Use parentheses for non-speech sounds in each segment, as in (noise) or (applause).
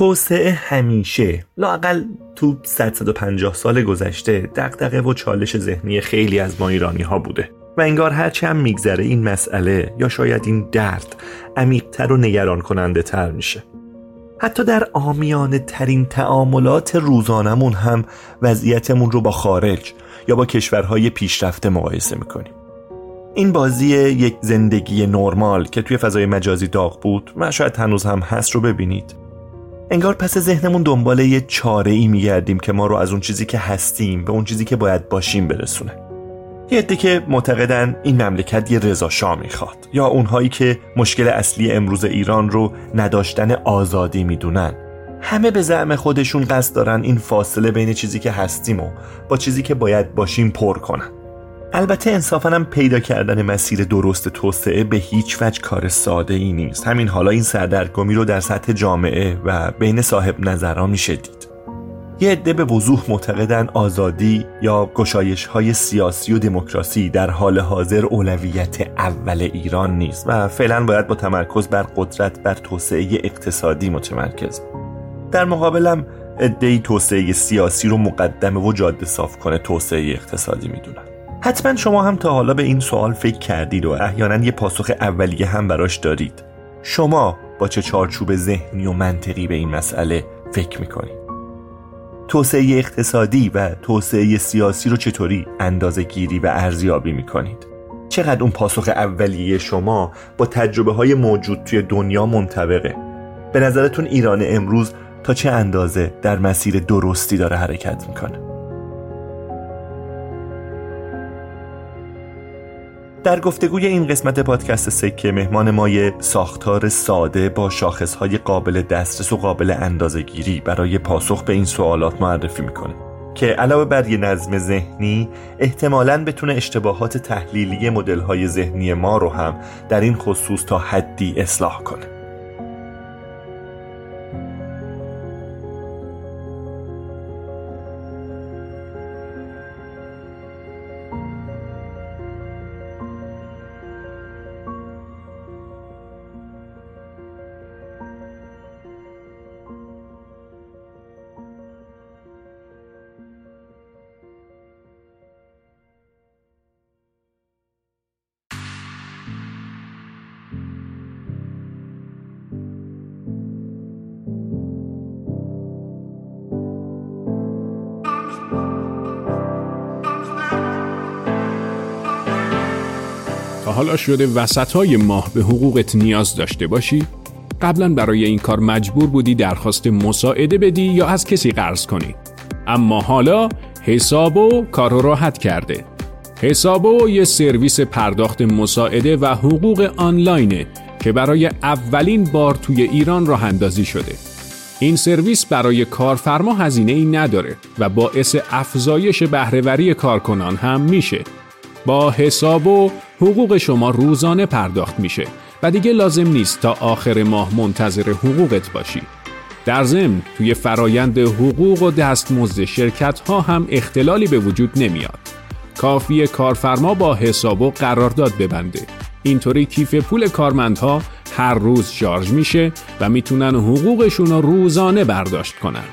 توسعه همیشه. لاقل تو 150 سال گذشته دقدقه و چالش ذهنی خیلی از ما ایرانی ها بوده. و انگار هرچی هم میگذره این مسئله یا شاید این درد عمیقتر و نگران کننده تر میشه. حتی در آمیانه ترین تعاملات روزانمون هم وضعیتمون رو با خارج یا با کشورهای پیشرفته مقایسه می‌کنیم. این بازی یک زندگی نرمال که توی فضای مجازی داغ بود و شاید هنوز هم هست رو ببینید. انگار پس ذهنمون دنبال یه چاره ای میگردیم که ما رو از اون چیزی که هستیم به اون چیزی که باید باشیم برسونه. یه عده که معتقدن این مملکت یه رضا شاه می‌خواد یا اونهایی که مشکل اصلی امروز ایران رو نداشتن آزادی می‌دونن. همه به زعم خودشون قصد دارن این فاصله بین چیزی که هستیم و با چیزی که باید باشیم پر کنن. البته انصافا هم پیدا کردن مسیر درست توسعه به هیچ وجه کار ساده ای نیست. همین حالا این سردرگمی رو در سطح جامعه و بین صاحب نظران میشه دید. یه عده به وضوح معتقدن آزادی یا گشایش های سیاسی و دموکراسی در حال حاضر اولویت اول ایران نیست و فعلا باید با تمرکز بر قدرت بر توسعه اقتصادی متمرکز. در مقابلم عدهای توسعه سیاسی رو مقدمه و جاده صاف کنه توسعه اقتصادی می‌دونن. حتما شما هم تا حالا به این سوال فکر کردید و احیانا یه پاسخ اولیه هم براش دارید. شما با چه چارچوب ذهنی و منطقی به این مسئله فکر می‌کنید؟ توسعه اقتصادی و توسعه سیاسی رو چطوری اندازه گیری و ارزیابی می‌کنید؟ چقدر اون پاسخ اولیه شما با تجربه های موجود توی دنیا منطبقه؟ به نظرتون ایران امروز تا چه اندازه در مسیر درستی داره حرکت می‌کنه؟ در گفتگوی این قسمت پادکست سکه مهمان مای ساختار ساده با شاخصهای قابل دسترس و قابل اندازهگیری برای پاسخ به این سوالات معرفی می‌کنه که علاوه بر یه نظم ذهنی احتمالاً بتونه اشتباهات تحلیلی مدل‌های ذهنی ما رو هم در این خصوص تا حدی اصلاح کنه. حالا شده وسط های ماه به حقوقت نیاز داشته باشی؟ قبلا برای این کار مجبور بودی درخواست مساعده بدی یا از کسی قرض کنی. اما حالا حسابو کارو راحت کرده. حسابو یه سرویس پرداخت مساعده و حقوق آنلاینه که برای اولین بار توی ایران راه اندازی شده. این سرویس برای کارفرما هزینه ای نداره و باعث افزایش بهرهوری کارکنان هم میشه. با حساب و حقوق شما روزانه پرداخت میشه و دیگه لازم نیست تا آخر ماه منتظر حقوقت باشی. در ضمن توی فرایند حقوق و دستمزد شرکت ها هم اختلالی به وجود نمیاد. کافی کارفرما با حساب و قرارداد ببنده. اینطوری کیف پول کارمندها هر روز شارژ میشه و می‌تونن حقوقشون رو روزانه برداشت کنن.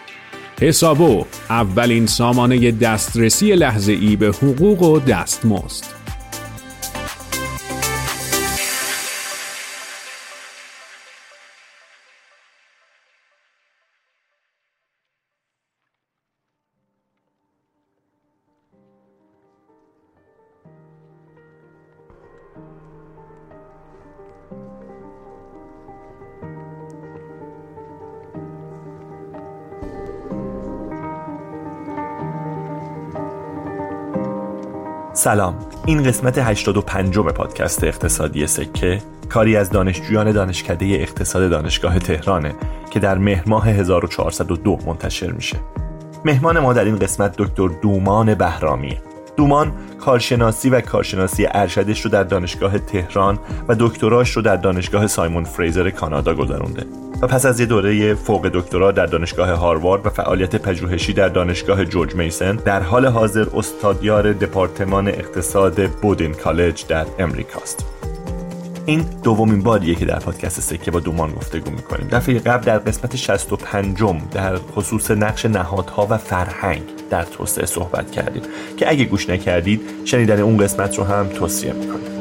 حسابو اولین سامانه دسترسی لحظه ای به حقوق و دستمزد. سلام. این قسمت 85 پادکست اقتصادی سکه کاری از دانشجویان دانشکده اقتصاد دانشگاه تهرانه که در مهر ماه 1402 منتشر میشه. مهمان ما در این قسمت دکتر دومان بهرامیه. دومان کارشناسی و کارشناسی ارشدش رو در دانشگاه تهران و دکتراش رو در دانشگاه سایمون فریزر کانادا گذرونده. و پس از یه دوره فوق دکترا در دانشگاه هاروارد و فعالیت پژوهشی در دانشگاه جورج میسن در حال حاضر استادیار دپارتمان اقتصاد بودین کالج در امریکاست. این دومین باریه که در پادکست سکه با دومان گفتگو می‌کنیم. دفعه قبل در قسمت 65 در خصوص نقش نهادها و فرهنگ در توسعه صحبت کردیم که اگه گوش نکردید شنیدن اون قسمت رو هم توصیه می‌کنیم.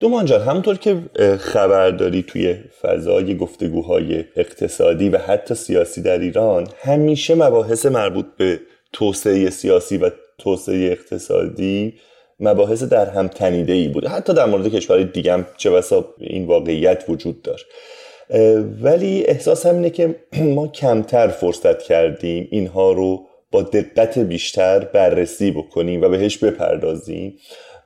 دومان جان همونطور که خبر داری توی فضای گفتگوهای اقتصادی و حتی سیاسی در ایران همیشه مباحث مربوط به توسعه سیاسی و توسعه اقتصادی مباحث در هم تنیده ای بوده حتی در مورد کشورهای دیگه هم چه بسا این واقعیت وجود داشت. ولی احساس همینه که ما کمتر فرصت کردیم اینها رو با دقت بیشتر بررسی بکنیم و بهش بپردازیم.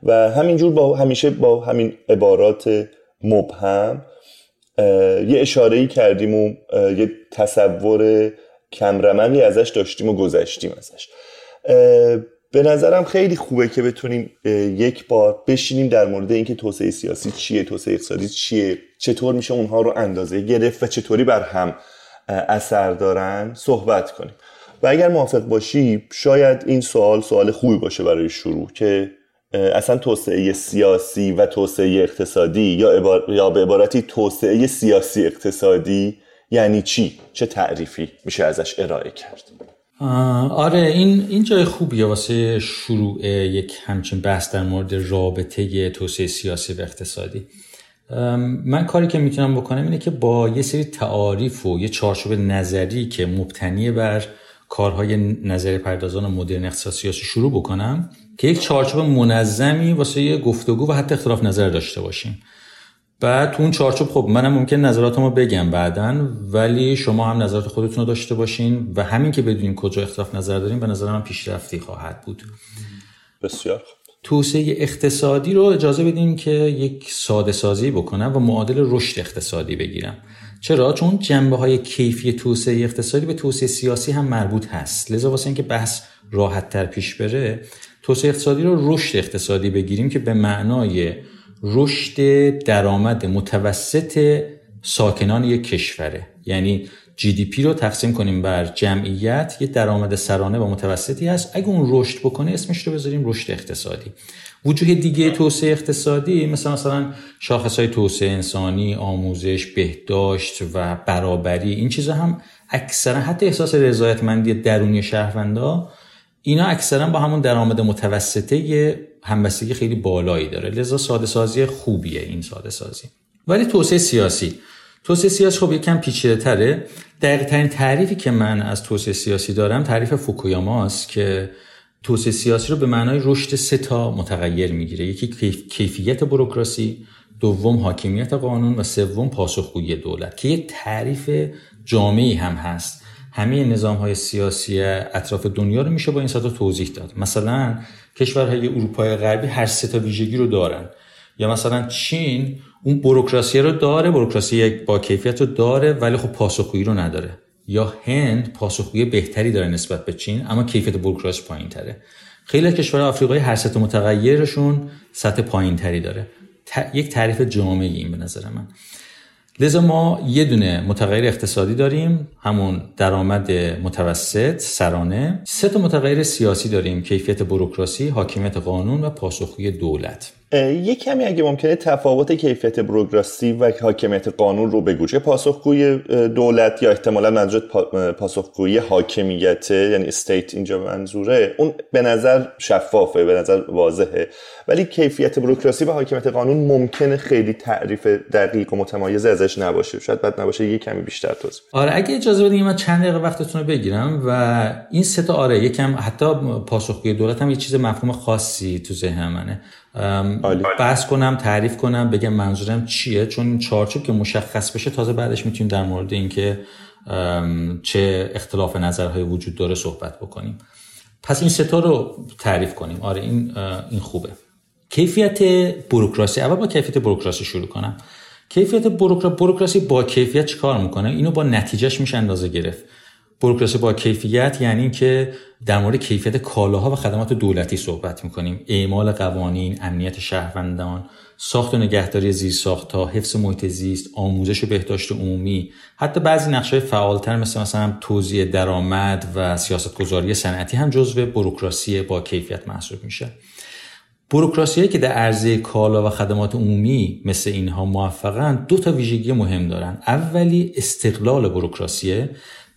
و همینجور با همیشه با همین عبارات مبهم یه اشاره ای کردیم و یه تصور کمرمقی ازش داشتیم و گذشتیم ازش. به نظرم خیلی خوبه که بتونیم یک بار بشینیم در مورد اینکه توسعه سیاسی چیه توسعه اقتصادی چیه چطور میشه اونها رو اندازه گرفت و چطوری بر هم اثر دارن صحبت کنیم. و اگر موافق باشی شاید این سوال سوال خوبی باشه برای شروع که اصلا توسعه سیاسی و توسعه اقتصادی یا, یا به عبارتی توسعه سیاسی اقتصادی یعنی چی؟ چه تعریفی میشه ازش ارائه کرد؟ آره این این جای خوبیه واسه شروع یک همچین بحث در مورد رابطه توسعه سیاسی و اقتصادی. من کاری که می‌تونم بکنم اینه که با یه سری تعاریف و یه چارچوب نظری که مبتنی بر کارهای نظری پردازان مدرن اقتصاد سیاسی شروع بکنم که یک چارچوب منظمی واسه یه گفتگو و حتی اختلاف نظر داشته باشیم. بعد تو اون چارچوب خب منم ممکن نظراتمو بگم بعدا ولی شما هم نظرات خودتون رو داشته باشین و همین که بدونین کجا اختلاف نظر داریم به نظر من پیشرفتی خواهد بود. بسیار توسعه اقتصادی رو اجازه بدیم که یک ساده سازی بکنم و معادل رشد اقتصادی بگیرم. چرا؟ چون جنبه های کیفی توسعه اقتصادی به توسعه سیاسی هم مربوط هست. لذا واسه اینکه بحث راحت تر پیش بره توسعه اقتصادی رو رشد اقتصادی بگیریم که به معنای رشد درآمد متوسط ساکنان یک کشوره. یعنی جی دی پی رو تقسیم کنیم بر جمعیت یه درآمد سرانه و متوسطی هست. اگه اون رشد بکنه اسمش رو بذاریم رشد اقتصادی. وجوه دیگه توسعه اقتصادی مثل مثلا شاخص های توسعه انسانی آموزش بهداشت و برابری این چیزا هم اکثرا حتی احساس رضایتمندی درونی شهروندا اینا اکثرا با همون درآمد متوسطه همبستگی خیلی بالایی داره. لذا ساده سازی خوبیه این ساده سازی. ولی توسعه سیاسی. توسعه سیاسی خب یکم پیچیده تره. دقیق ترین تعریفی که من از توسعه سیاسی دارم تعریف فوکویاماست که توسعه سیاسی رو به معنای رشد سه تا متغیر می‌گیره. یکی کیفیت بروکراسی دوم حاکمیت قانون و سوم پاسخگویی دولت که یه تعریف جامعی هم هست. همه نظام های سیاسی اطراف دنیا رو میشه با این سطح توضیح داد. مثلا کشورهای اروپای غربی هر سه تا ویژگی رو دارن. یا مثلا چین اون بروکراسی رو داره بروکراسی با کیفیت رو داره ولی خب پاسخگویی رو نداره. یا هند پاسخگویی بهتری داره نسبت به چین اما کیفیت بروکراسی پایین تره خیلی کشورهای آفریقایی هر سطح متغیرشون سطح پایین تری داره یک تعریف جامعی این به نظر من. لذا ما یه دونه متغیر اقتصادی داریم همون درآمد متوسط سرانه. سه تا متغیر سیاسی داریم کیفیت بروکراسی حاکمیت قانون و پاسخگویی دولت. یه کمی اگه ممکنه تفاوت کیفیت بروکراسی و حاکمیت قانون رو بگو. چه پاسخگوی دولت یا احتمالا منظورت پاسخگویی حاکمیت یعنی استیت اینجا منظوره اون به نظر شفافه به نظر واضحه. ولی کیفیت بروکراسی و حاکمیت قانون ممکنه خیلی تعریف دقیق و متمایز ازش نباشه. شاید بد نباشه یه کمی بیشتر توضیح آره اگه اجازه بدین من چند دقیقه وقتتون رو بگیرم و این سه تا آره یکم حتی پاسخگوی دولت هم یه چیز مفهوم خاصی تو ذهن منه. بحث کنم تعریف کنم بگم منظورم چیه؟ چون چارچوب که مشخص بشه تازه بعدش می‌تونیم در مورد اینکه چه اختلاف نظرهای وجود داره صحبت بکنیم. پس این ستا رو تعریف کنیم. آره این این خوبه. کیفیت بروکراسی. اول با کیفیت بروکراسی شروع کنم. کیفیت بروکراسی با کیفیت چیکار می‌کنه؟ اینو با نتیجهش میشه اندازه گرفت. بروکراسی با کیفیت یعنی که در مورد کیفیت کالاها و خدمات دولتی صحبت می‌کنیم. اعمال قوانین امنیت شهروندان ساخت و نگهداری زیرساختها حفظ محیط زیست آموزش و بهداشت عمومی. حتی بعضی نقشه فعالتر مثل مثلا توزیع درآمد و سیاستگذاری صنعتی هم جزو بروکراسی با کیفیت محسوب میشه. بروکراسی که در عرضه کالا و خدمات عمومی مثل اینها موفقن دو تا ویژگی مهم دارن. اولی استقلال بروکراسیه.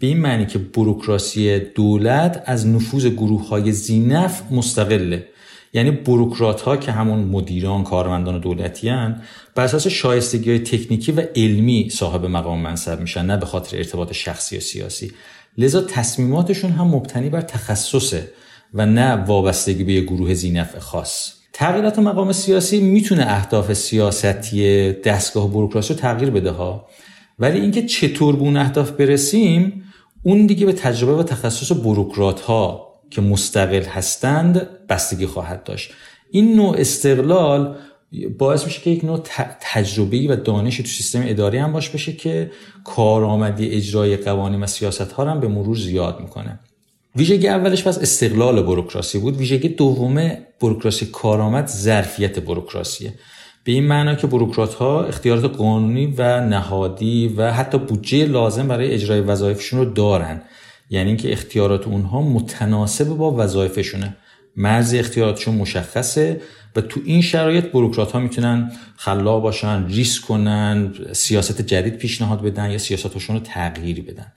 به این معنی که بروکراسی دولت از نفوذ گروه های زینف مستقله. یعنی بروکرات ها که همون مدیران کارمندان دولتی هن بر اساس شایستگی های تکنیکی و علمی صاحب مقام منصب میشن نه به خاطر ارتباط شخصی و سیاسی. لذا تصمیماتشون هم مبتنی بر تخصصه و نه وابستگی به گروه زینف خاص. تغییرات مقام سیاسی می‌تونه اهداف سیاستی دستگاه بروکراسی رو تغییر بده ها. ولی اینکه چطور به اون اهداف برسیم اون دیگه به تجربه و تخصص بروکرات ها که مستقل هستند بستگی خواهد داشت. این نوع استقلال باعث میشه که یک نوع تجربی و دانشی تو سیستم اداری هم باش بشه که کارآمدی اجرای قوانین و سیاست ها هم به مرور زیاد می‌کنه. ویژگی اولش پس استقلال بروکراسی بود. ویژگی دومه بروکراسی کارآمد ظرفیت بروکراسیه. به این معنا که بروکرات ها اختیارات قانونی و نهادی و حتی بودجه لازم برای اجرای وظایفشون رو دارن. یعنی اینکه اختیارات اونها متناسب با وظایفشونه. مرز اختیاراتشون مشخصه و تو این شرایط بروکرات ها می‌تونن خلاق باشن ریسک کنن سیاست جدید پیشنهاد بدن یا سیاستشون رو تغییری بدن.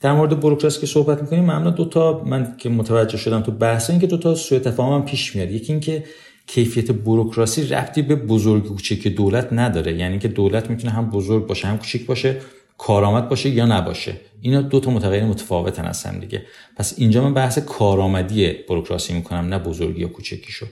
در مورد بروکراسی که صحبت می‌کنیم معمولا دو تا من که متوجه شدم تو بحث این که دو تا سوء تفاهم پیش میاد. یکی اینکه کیفیت بروکراسی ربطی به بزرگ کوچک دولت نداره. یعنی که دولت می‌تونه هم بزرگ باشه هم کوچیک باشه کارآمد باشه یا نباشه. اینا دو تا متغیر متفاوتن از هم دیگه. پس اینجا من بحث کارآمدی بروکراسی می‌کنم نه بزرگی یا کوچکیشو.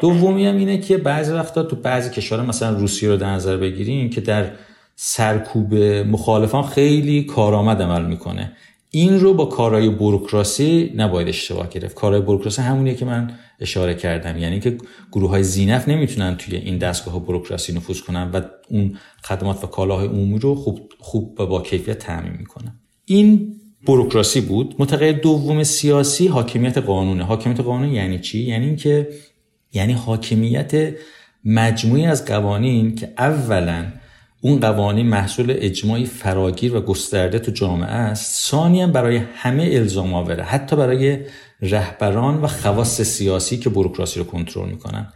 دومی هم اینه که بعضی وقتا تو بعضی کشورها مثلا روسیه رو در نظر بگیریم که در سرکوب مخالفان خیلی کارآمد عمل می‌کنه. این رو با کارهای بروکراسی نباید اشتباه گرفت. کارهای بروکراسی همونیه که من اشاره کردم. یعنی که گروه های زینف نمی‌تونن توی این دستگاه بروکراسی نفوذ کنن و اون خدمات و کالاهای عمومی رو خوب خوب با کیفیت تعمین می‌کنن. این بروکراسی بود. متغیر دوم سیاسی حاکمیت قانونه. حاکمیت قانون یعنی چی؟ یعنی اینکه یعنی حاکمیت مجموعی از قوانین که اولا اون قوانین محصول اجماعی فراگیر و گسترده تو جامعه است ثانیا برای همه الزام آوره حتی برای رهبران و خواص سیاسی که بروکراسی رو کنترل می‌کنن.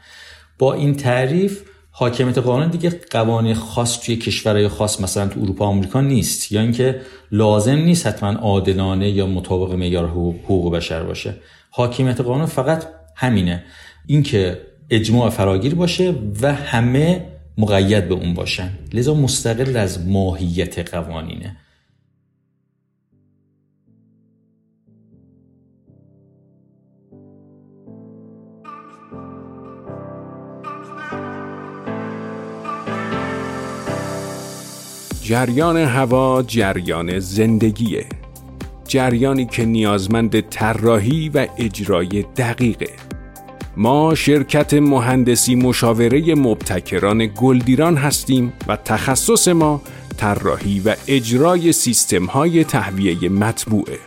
با این تعریف حاکمیت قانون دیگه قوانین خاص توی کشورهای خاص مثلا تو اروپا آمریکا نیست یا اینکه لازم نیست حتما عادلانه یا مطابق معیار حقوق بشر باشه. حاکمیت قانون فقط همینه. اینکه اجماع فراگیر باشه و همه مقید به اون باشن. لذا مستقل از ماهیت قوانینه. جریان هوا جریان زندگیه. جریانی که نیازمند طراحی و اجرای دقیقه. ما شرکت مهندسی مشاوره مبتکران گلدیران هستیم و تخصص ما طراحی و اجرای سیستم های تهویه مطبوعه.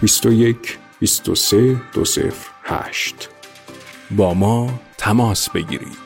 021 23 208 با ما تماس بگیرید.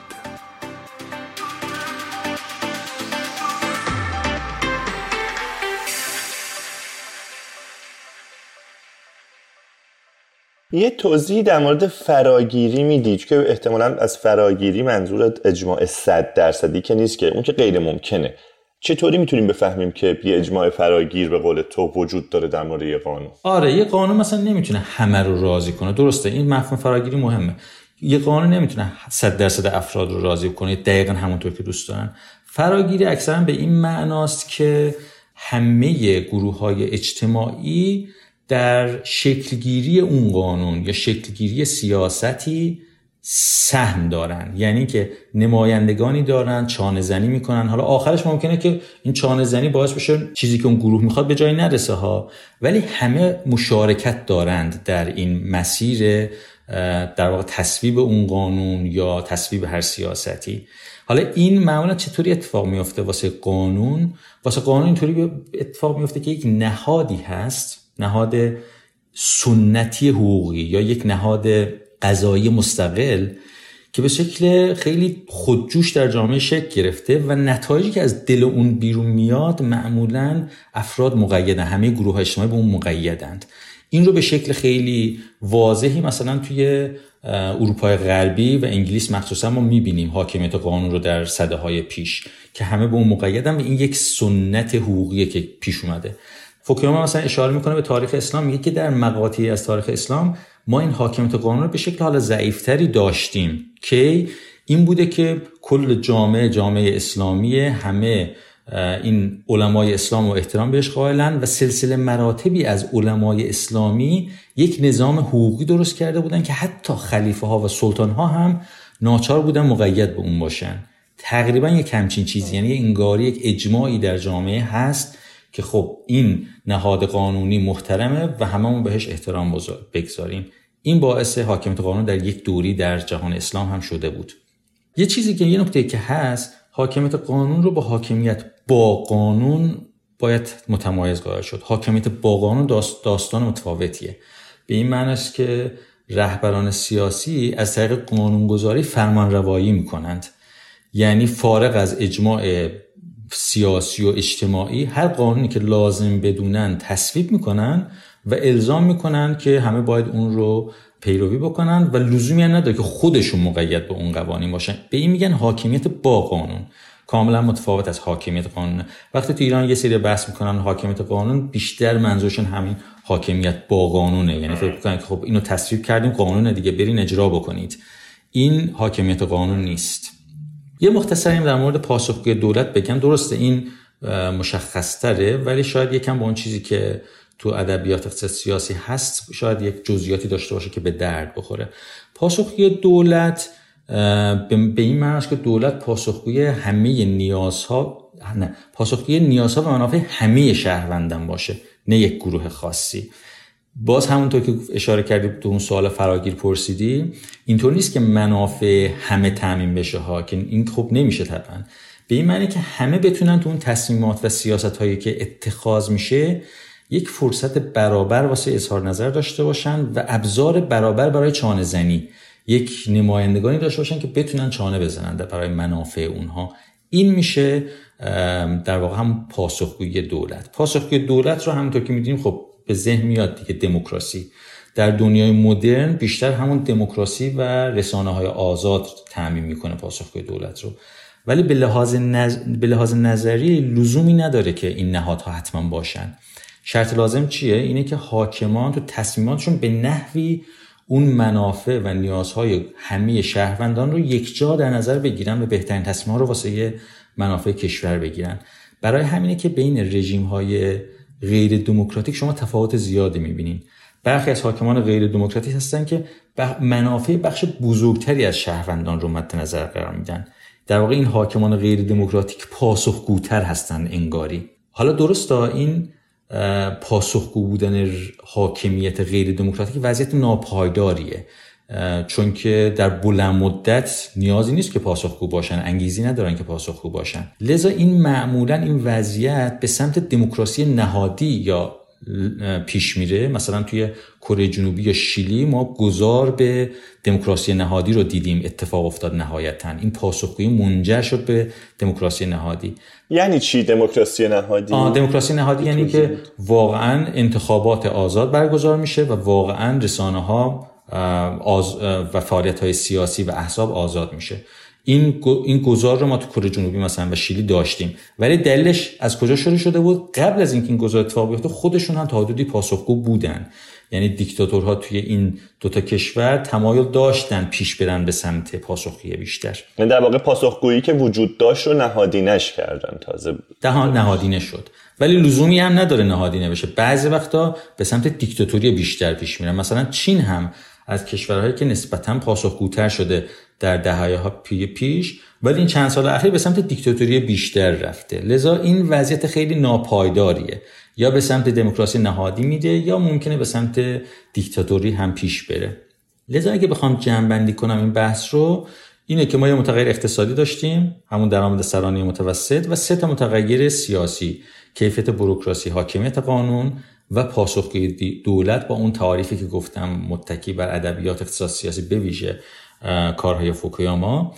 یه توضیح در مورد فراگیری می‌دید که احتمالا از فراگیری منظورت اجماع صد درصدی که نیست که اون که غیر ممکنه. چطوری می‌تونیم بفهمیم که یه اجماع فراگیر به قول تو وجود داره در مورد یه قانون؟ آره یه قانون مثلا نمی‌تونه همه رو راضی کنه. درسته این مفهوم فراگیری مهمه. یه قانون نمی‌تونه 100 درصد افراد رو راضی کنه دقیقا همونطور که دوست دارن. فراگیری اکثرا به این معناست که همه گروه های اجتماعی در شکلگیری اون قانون یا شکلگیری سیاستی سهم دارن. یعنی که نمایندگانی دارن چانه زنی می‌کنن. حالا آخرش ممکنه که این چانه زنی باعث بشه چیزی که اون گروه می‌خواد به جای نرسه ها. ولی همه مشارکت دارند در این مسیر در واقع تصویب اون قانون یا تصویب هر سیاستی. حالا این معمولا چطوری اتفاق میفته واسه قانون؟ واسه قانون اینطوری اتفاق میفته که یک نهادی هست نهاد سنتی حقوقی یا یک نهاد قضایی مستقل که به شکل خیلی خودجوش در جامعه شکل گرفته و نتایجی که از دل اون بیرون میاد معمولا افراد مقیدن همه گروه اجتماعی به اون مقیدند. این رو به شکل خیلی واضحی مثلا توی اروپای غربی و انگلیس مخصوصا ما می‌بینیم حاکمیت قانون رو در صده های پیش که همه به اون مقیدن و این یک سنت حقوقیه که پیش اومده. فوکویاما مثلا اشاره می‌کنه به تاریخ اسلام میگه که در مقاطعی از تاریخ اسلام ما این حاکمیت قانون رو به شکل حال ضعیفتری داشتیم که این بوده که کل جامعه جامعه اسلامی همه این علمای اسلام و احترام بهش قائلن و سلسله مراتبی از علمای اسلامی یک نظام حقوقی درست کرده بودن که حتی خلیفه ها و سلطان ها هم ناچار بودن مقید به اون باشن. تقریبا یک همچین چیزی یعنی انگاری یک اجماعی در جامعه هست که خب این نهاد قانونی محترمه و هممون بهش احترام بگذاریم. این باعث حاکمیت قانون در یک دوری در جهان اسلام هم شده بود. یه چیزی که یه نکته که هست حاکمیت قانون رو با حاکمیت با قانون باید متمایز قرار شد. حاکمیت با قانون داستان متفاوتیه. به این معنی که رهبران سیاسی از طریق قانونگذاری فرمان روایی می کنند یعنی فارغ از اجماع سیاسی و اجتماعی هر قانونی که لازم بدونن تصویب می‌کنن و الزام می‌کنن که همه باید اون رو پیروی بکنن و لزومی هم نداره که خودشون مقید به اون قوانین باشن. به این میگن حاکمیت با قانون. کاملا متفاوت از حاکمیت قانون. وقتی تو ایران یه سری بحث می‌کنن حاکمیت قانون بیشتر منظورشون همین حاکمیت با قانونه. یعنی فکر می‌کنن که خب اینو تصویب کردیم قانون دیگه برین اجرا بکنید. این حاکمیت قانون نیست. یه مختصریم در مورد پاسخگوی دولت بگم. درسته این مشخصتره ولی شاید یکم با اون چیزی که تو ادبیات اقتصاد سیاسی هست شاید یک جزئیاتی داشته باشه که به درد بخوره. پاسخگوی دولت به این معنی که دولت پاسخگوی همه نیازها نه پاسخگوی نیازها و منافع همه شهروندان باشه نه یک گروه خاصی. باز همونطور که اشاره کردی تو اون سوال فراگیر پرسیدی اینطور نیست که منافع همه تعمین بشه ها که این خوب نمیشه طبعا. به این معنی که همه بتونن تو اون تصمیمات و سیاست هایی که اتخاذ میشه یک فرصت برابر واسه اظهار نظر داشته باشن و ابزار برابر برای چانه زنی. یک نمایندگانی داشته باشن که بتونن چانه بزنن برای منافع اونها. این میشه در واقع هم پاسخگویی دولت. پاسخگویی دولت رو همونطور که می‌دونیم خب به ذهن میاد دیگه دموکراسی. در دنیای مدرن بیشتر همون دموکراسی و رسانه های آزاد تعمین می‌کنه پاسخگوی دولت رو. ولی به لحاظ, به لحاظ نظری لزومی نداره که این نهادها حتما باشن. شرط لازم چیه؟ اینه که حاکمان تو تصمیماتشون به نحوی اون منافع و نیازهای همه شهروندان رو یکجا در نظر بگیرن و بهترین تصمیم رو واسه منافع کشور بگیرن. برای همینه که بین رژیم های غیر دموکراتیک شما تفاوت زیادی می‌بینین. برخی از حاکمان غیر دموکراتیک هستن که منافع بخش بزرگتری از شهروندان رو مد نظر قرار میدن. در واقع این حاکمان غیر دموکراتیک پاسخگوتر هستن انگاری. حالا درست این پاسخگو بودن حاکمیت غیر دموکراتیک وضعیت ناپایداریه. چون که در بلند مدت نیازی نیست که پاسخگو باشن انگیزی ندارن که پاسخگو باشن. لذا این معمولا این وضعیت به سمت دموکراسی نهادی یا پیش میره. مثلا توی کره جنوبی یا شیلی ما گذار به دموکراسی نهادی رو دیدیم. اتفاق افتاد نهایتا. این پاسخگویی منجر شد به دموکراسی نهادی. یعنی چی دموکراسی نهادی؟ دموکراسی نهادی یعنی که واقعا انتخابات آزاد برگزار میشه و واقعا رسانه ها و فعالیت های سیاسی و احزاب آزاد میشه. این این گذار رو ما تو کره جنوبی مثلا و شیلی داشتیم. ولی دلیلش از کجا شروع شده بود؟ قبل از اینکه این گذار اتفاق بیفته خودشون هم تا حدودی پاسخگو بودن. یعنی دیکتاتورها توی این دوتا کشور تمایل داشتن پیش برن به سمت پاسخگویی بیشتر. یعنی در واقع پاسخگویی که وجود داشت رو نهادینش کردن تازه. دهان نهادینه شد. ولی لزومی هم نداره نهادینه بشه. بعضی وقتا به سمت دیکتاتوری بیشتر پیش میرن. مثلا چین هم از کشورهایی که نسبتا پاسخگوتر شده در دهه ها پی پیش ولی این چند سال اخیر به سمت دیکتاتوری بیشتر رفته. لذا این وضعیت خیلی ناپایداریه. یا به سمت دموکراسی نهادی میده یا ممکنه به سمت دیکتاتوری هم پیش بره. لذا اگه بخوام جمع کنم این بحث رو اینه که ما یه متغیر اقتصادی داشتیم همون درآمد سرانه متوسط و سه تا متغیر سیاسی کیفیت بروکراسی حاکمیت قانون و پاسخگویی دولت با اون تعاریفی که گفتم متکی بر ادبیات اقتصاد سیاسی به ویژه کارهای فوکویاما.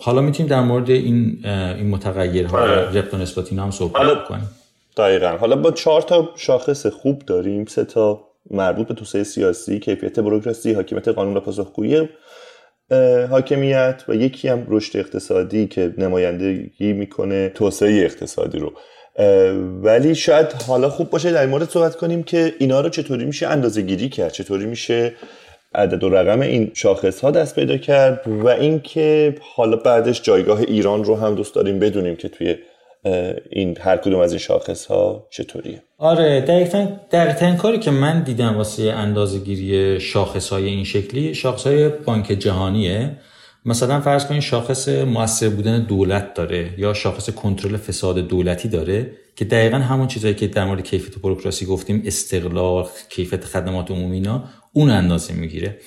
حالا می‌تونیم در مورد این این متغیرها آره. ربط و نسبت هم صحبت کنیم دقیقا. حالا با چهار تا شاخص خوب داریم. سه تا مربوط به توسعه سیاسی کیفیت بروکراسی حاکمیت قانون و پاسخگویی حاکمیت و یکی هم رشد اقتصادی که نمایندگی می‌کنه توسعه اقتصادی رو. ولی شاید حالا خوب باشه در مورد صحبت کنیم که اینا رو چطوری میشه اندازه گیری کرد چطوری میشه عدد و رقم این شاخص ها دست پیدا کرد و اینکه حالا بعدش جایگاه ایران رو هم دوست داریم بدونیم که توی این هر کدوم از این شاخص ها چطوریه. آره دقیقا دقیقا کاری که من دیدم واسه اندازه گیری شاخص های این شکلی شاخص های بانک جهانیه. مثلا فرض کنید شاخص موثر بودن دولت داره یا شاخص کنترل فساد دولتی داره که دقیقا همون چیزایی که در مورد کیفیت بروکراسی گفتیم استقلال کیفیت خدمات عمومی اینا اون اندازه می‌گیره.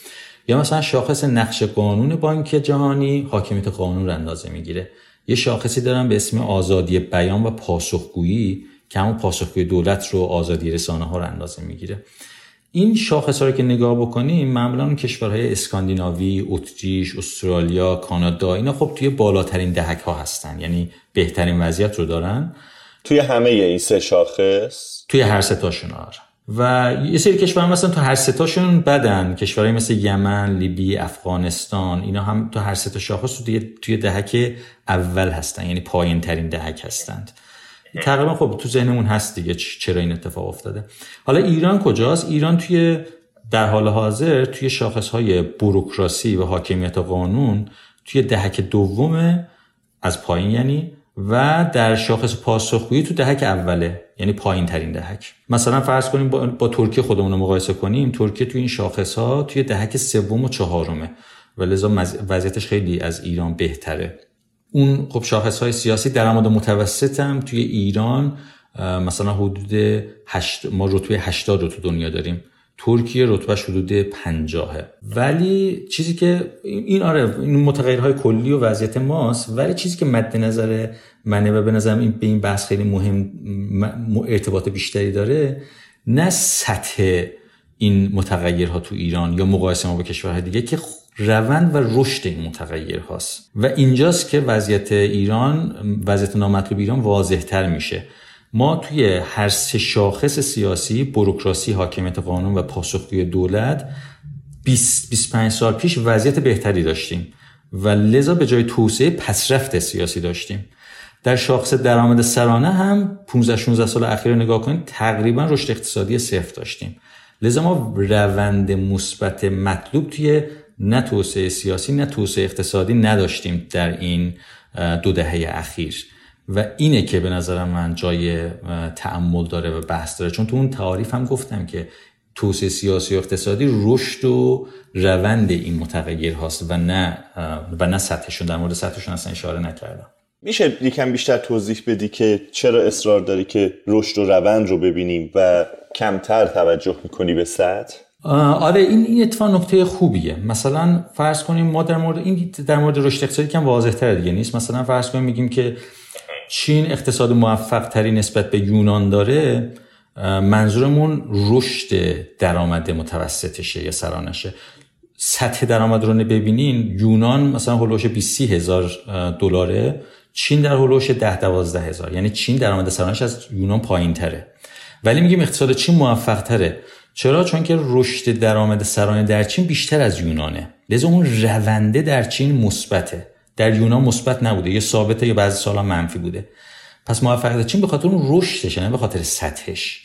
یا مثلا شاخص نقش قانون بانک جهانی حاکمیت قانون رو اندازه می‌گیره. یه شاخصی دارن به اسم آزادی بیان و پاسخگویی که همون پاسخگوی دولت رو آزادی رسانه ها رو اندازه می‌گیره. این شاخص رو که نگاه بکنیم معمولا کشورهای اسکاندیناوی، اتریش، استرالیا، کانادا اینا خب توی بالاترین دهک ها هستن. یعنی بهترین وضعیت رو دارن. توی همه این سه شاخص؟ توی هر سه تاشون آره. و یه سری کشور مثلا تو هر تاشون بدن. کشورهای مثل یمن، لیبی، افغانستان اینا هم تو هر سه شاخص توی توی دهک اول هستن. یعنی پایین ترین دهک هستند. تقریبا خب تو ذهنمون هست دیگه چرا این اتفاق افتاده. حالا ایران کجاست؟ ایران توی در حال حاضر توی شاخص های بروکراسی و حاکمیت قانون توی دهک دوم از پایین یعنی و در شاخص پاسخگویی تو دهک اوله یعنی پایین ترین دهک. مثلا فرض کنیم با, با ترکیه خودمون رو مقایسه کنیم ترکیه توی این شاخص ها توی دهک سوم و چهارمه و لذا وضعیتش خیلی از ایران بهتره. اون خب شاخص های سیاسی درآمد متوسط هم توی ایران مثلا حدود هشت ما رتبه 80 رو تو دنیا داریم. ترکیه رتبه حدود 50 ولی چیزی که این آره این متغیرهای کلی و وضعیت ماست ولی چیزی که مد نظر منه و به نظرم این به این بحث خیلی مهم ارتباط بیشتری داره نه سطح این متغیرها تو ایران یا مقایسه ما با کشورهای دیگه که روند و رشد این متغیر هاست و اینجاست که وضعیت ایران وضعیت نامطلوب ایران واضح تر میشه. ما توی هر سه شاخص سیاسی بروکراسی حاکمیت قانون و پاسخگوی دولت 20 25 سال پیش وضعیت بهتری داشتیم. و لذا به جای توسعه پسرفت سیاسی داشتیم. در شاخص درآمد سرانه هم 15 16 سال اخیر نگاه کنید تقریبا رشد اقتصادی صفر داشتیم. لذا ما روند مثبت مطلوب توی نه توسعه سیاسی نه توسعه اقتصادی نداشتیم در این دو دهه اخیر. و اینه که به نظر من جای تعمل داره و بحث داره. چون تو اون تعاریف هم گفتم که توسعه سیاسی و اقتصادی رشد و روند این متغیر هاست و نه و نه سطحشون. در مورد سطحشون اصلا اشاره نکردم. میشه یکم بیشتر توضیح بدی که چرا اصرار داری که رشد و روند رو ببینیم و کمتر توجه می‌کنی به سطح؟ آره این این اتفاق نکته خوبیه. مثلا فرض کنیم ما در مورد این در مورد رشد اقتصادی کم واضح تر دیگه نیست. مثلا فرض کنیم میگیم که چین اقتصاد موفق تری نسبت به یونان داره منظورمون رشد درآمد متوسطشه یا سرانشه. سطح درآمد رو ببینین یونان مثلا هلوش 20 هزار دلاره. چین در هلوش 10 12 هزار. یعنی چین درآمد سرانش از یونان پایین تره ولی میگیم اقتصاد چین موفق تره چرا؟ چون که رشد درآمد سرانه در چین بیشتر از یونانه. لذا اون رونده در چین مثبته. در یونان مثبت نبوده. یه ثابته یا بعضی سالا منفی بوده. پس موفقیت چین به خاطر اون رشدش نه به خاطر سطحش.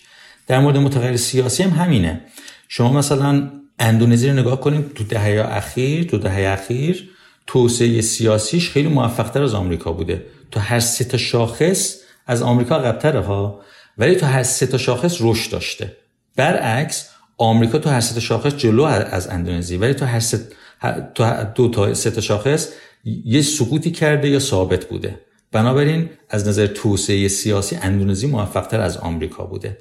در مورد متغیر سیاسی هم همینه. شما مثلا اندونزی رو نگاه کنیم تو دهه اخیر تو دهه اخیر توسعه سیاسیش خیلی موفقتر از آمریکا بوده. تو هر سه تا شاخص از آمریکا قبلتره ها. ولی تو هر سه تا شاخص رشد داشته. برعکس آمریکا تو هر سه شاخص جلو از اندونزی ولی تو هر سه تو دو تا سه شاخص یه سقوطی کرده یا ثابت بوده. بنابراین از نظر توسعه سیاسی اندونزی موفقتر از آمریکا بوده.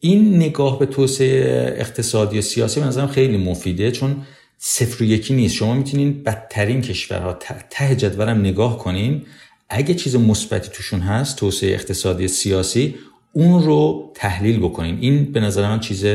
این نگاه به توسعه اقتصادی و سیاسی به نظرم خیلی مفیده چون صفر و یکی نیست. شما می‌تونین بدترین کشورها ته جدولم نگاه کنین. اگه چیز مثبتی توشون هست توسعه اقتصادی سیاسی اون رو تحلیل بکنین. این به نظر من چیز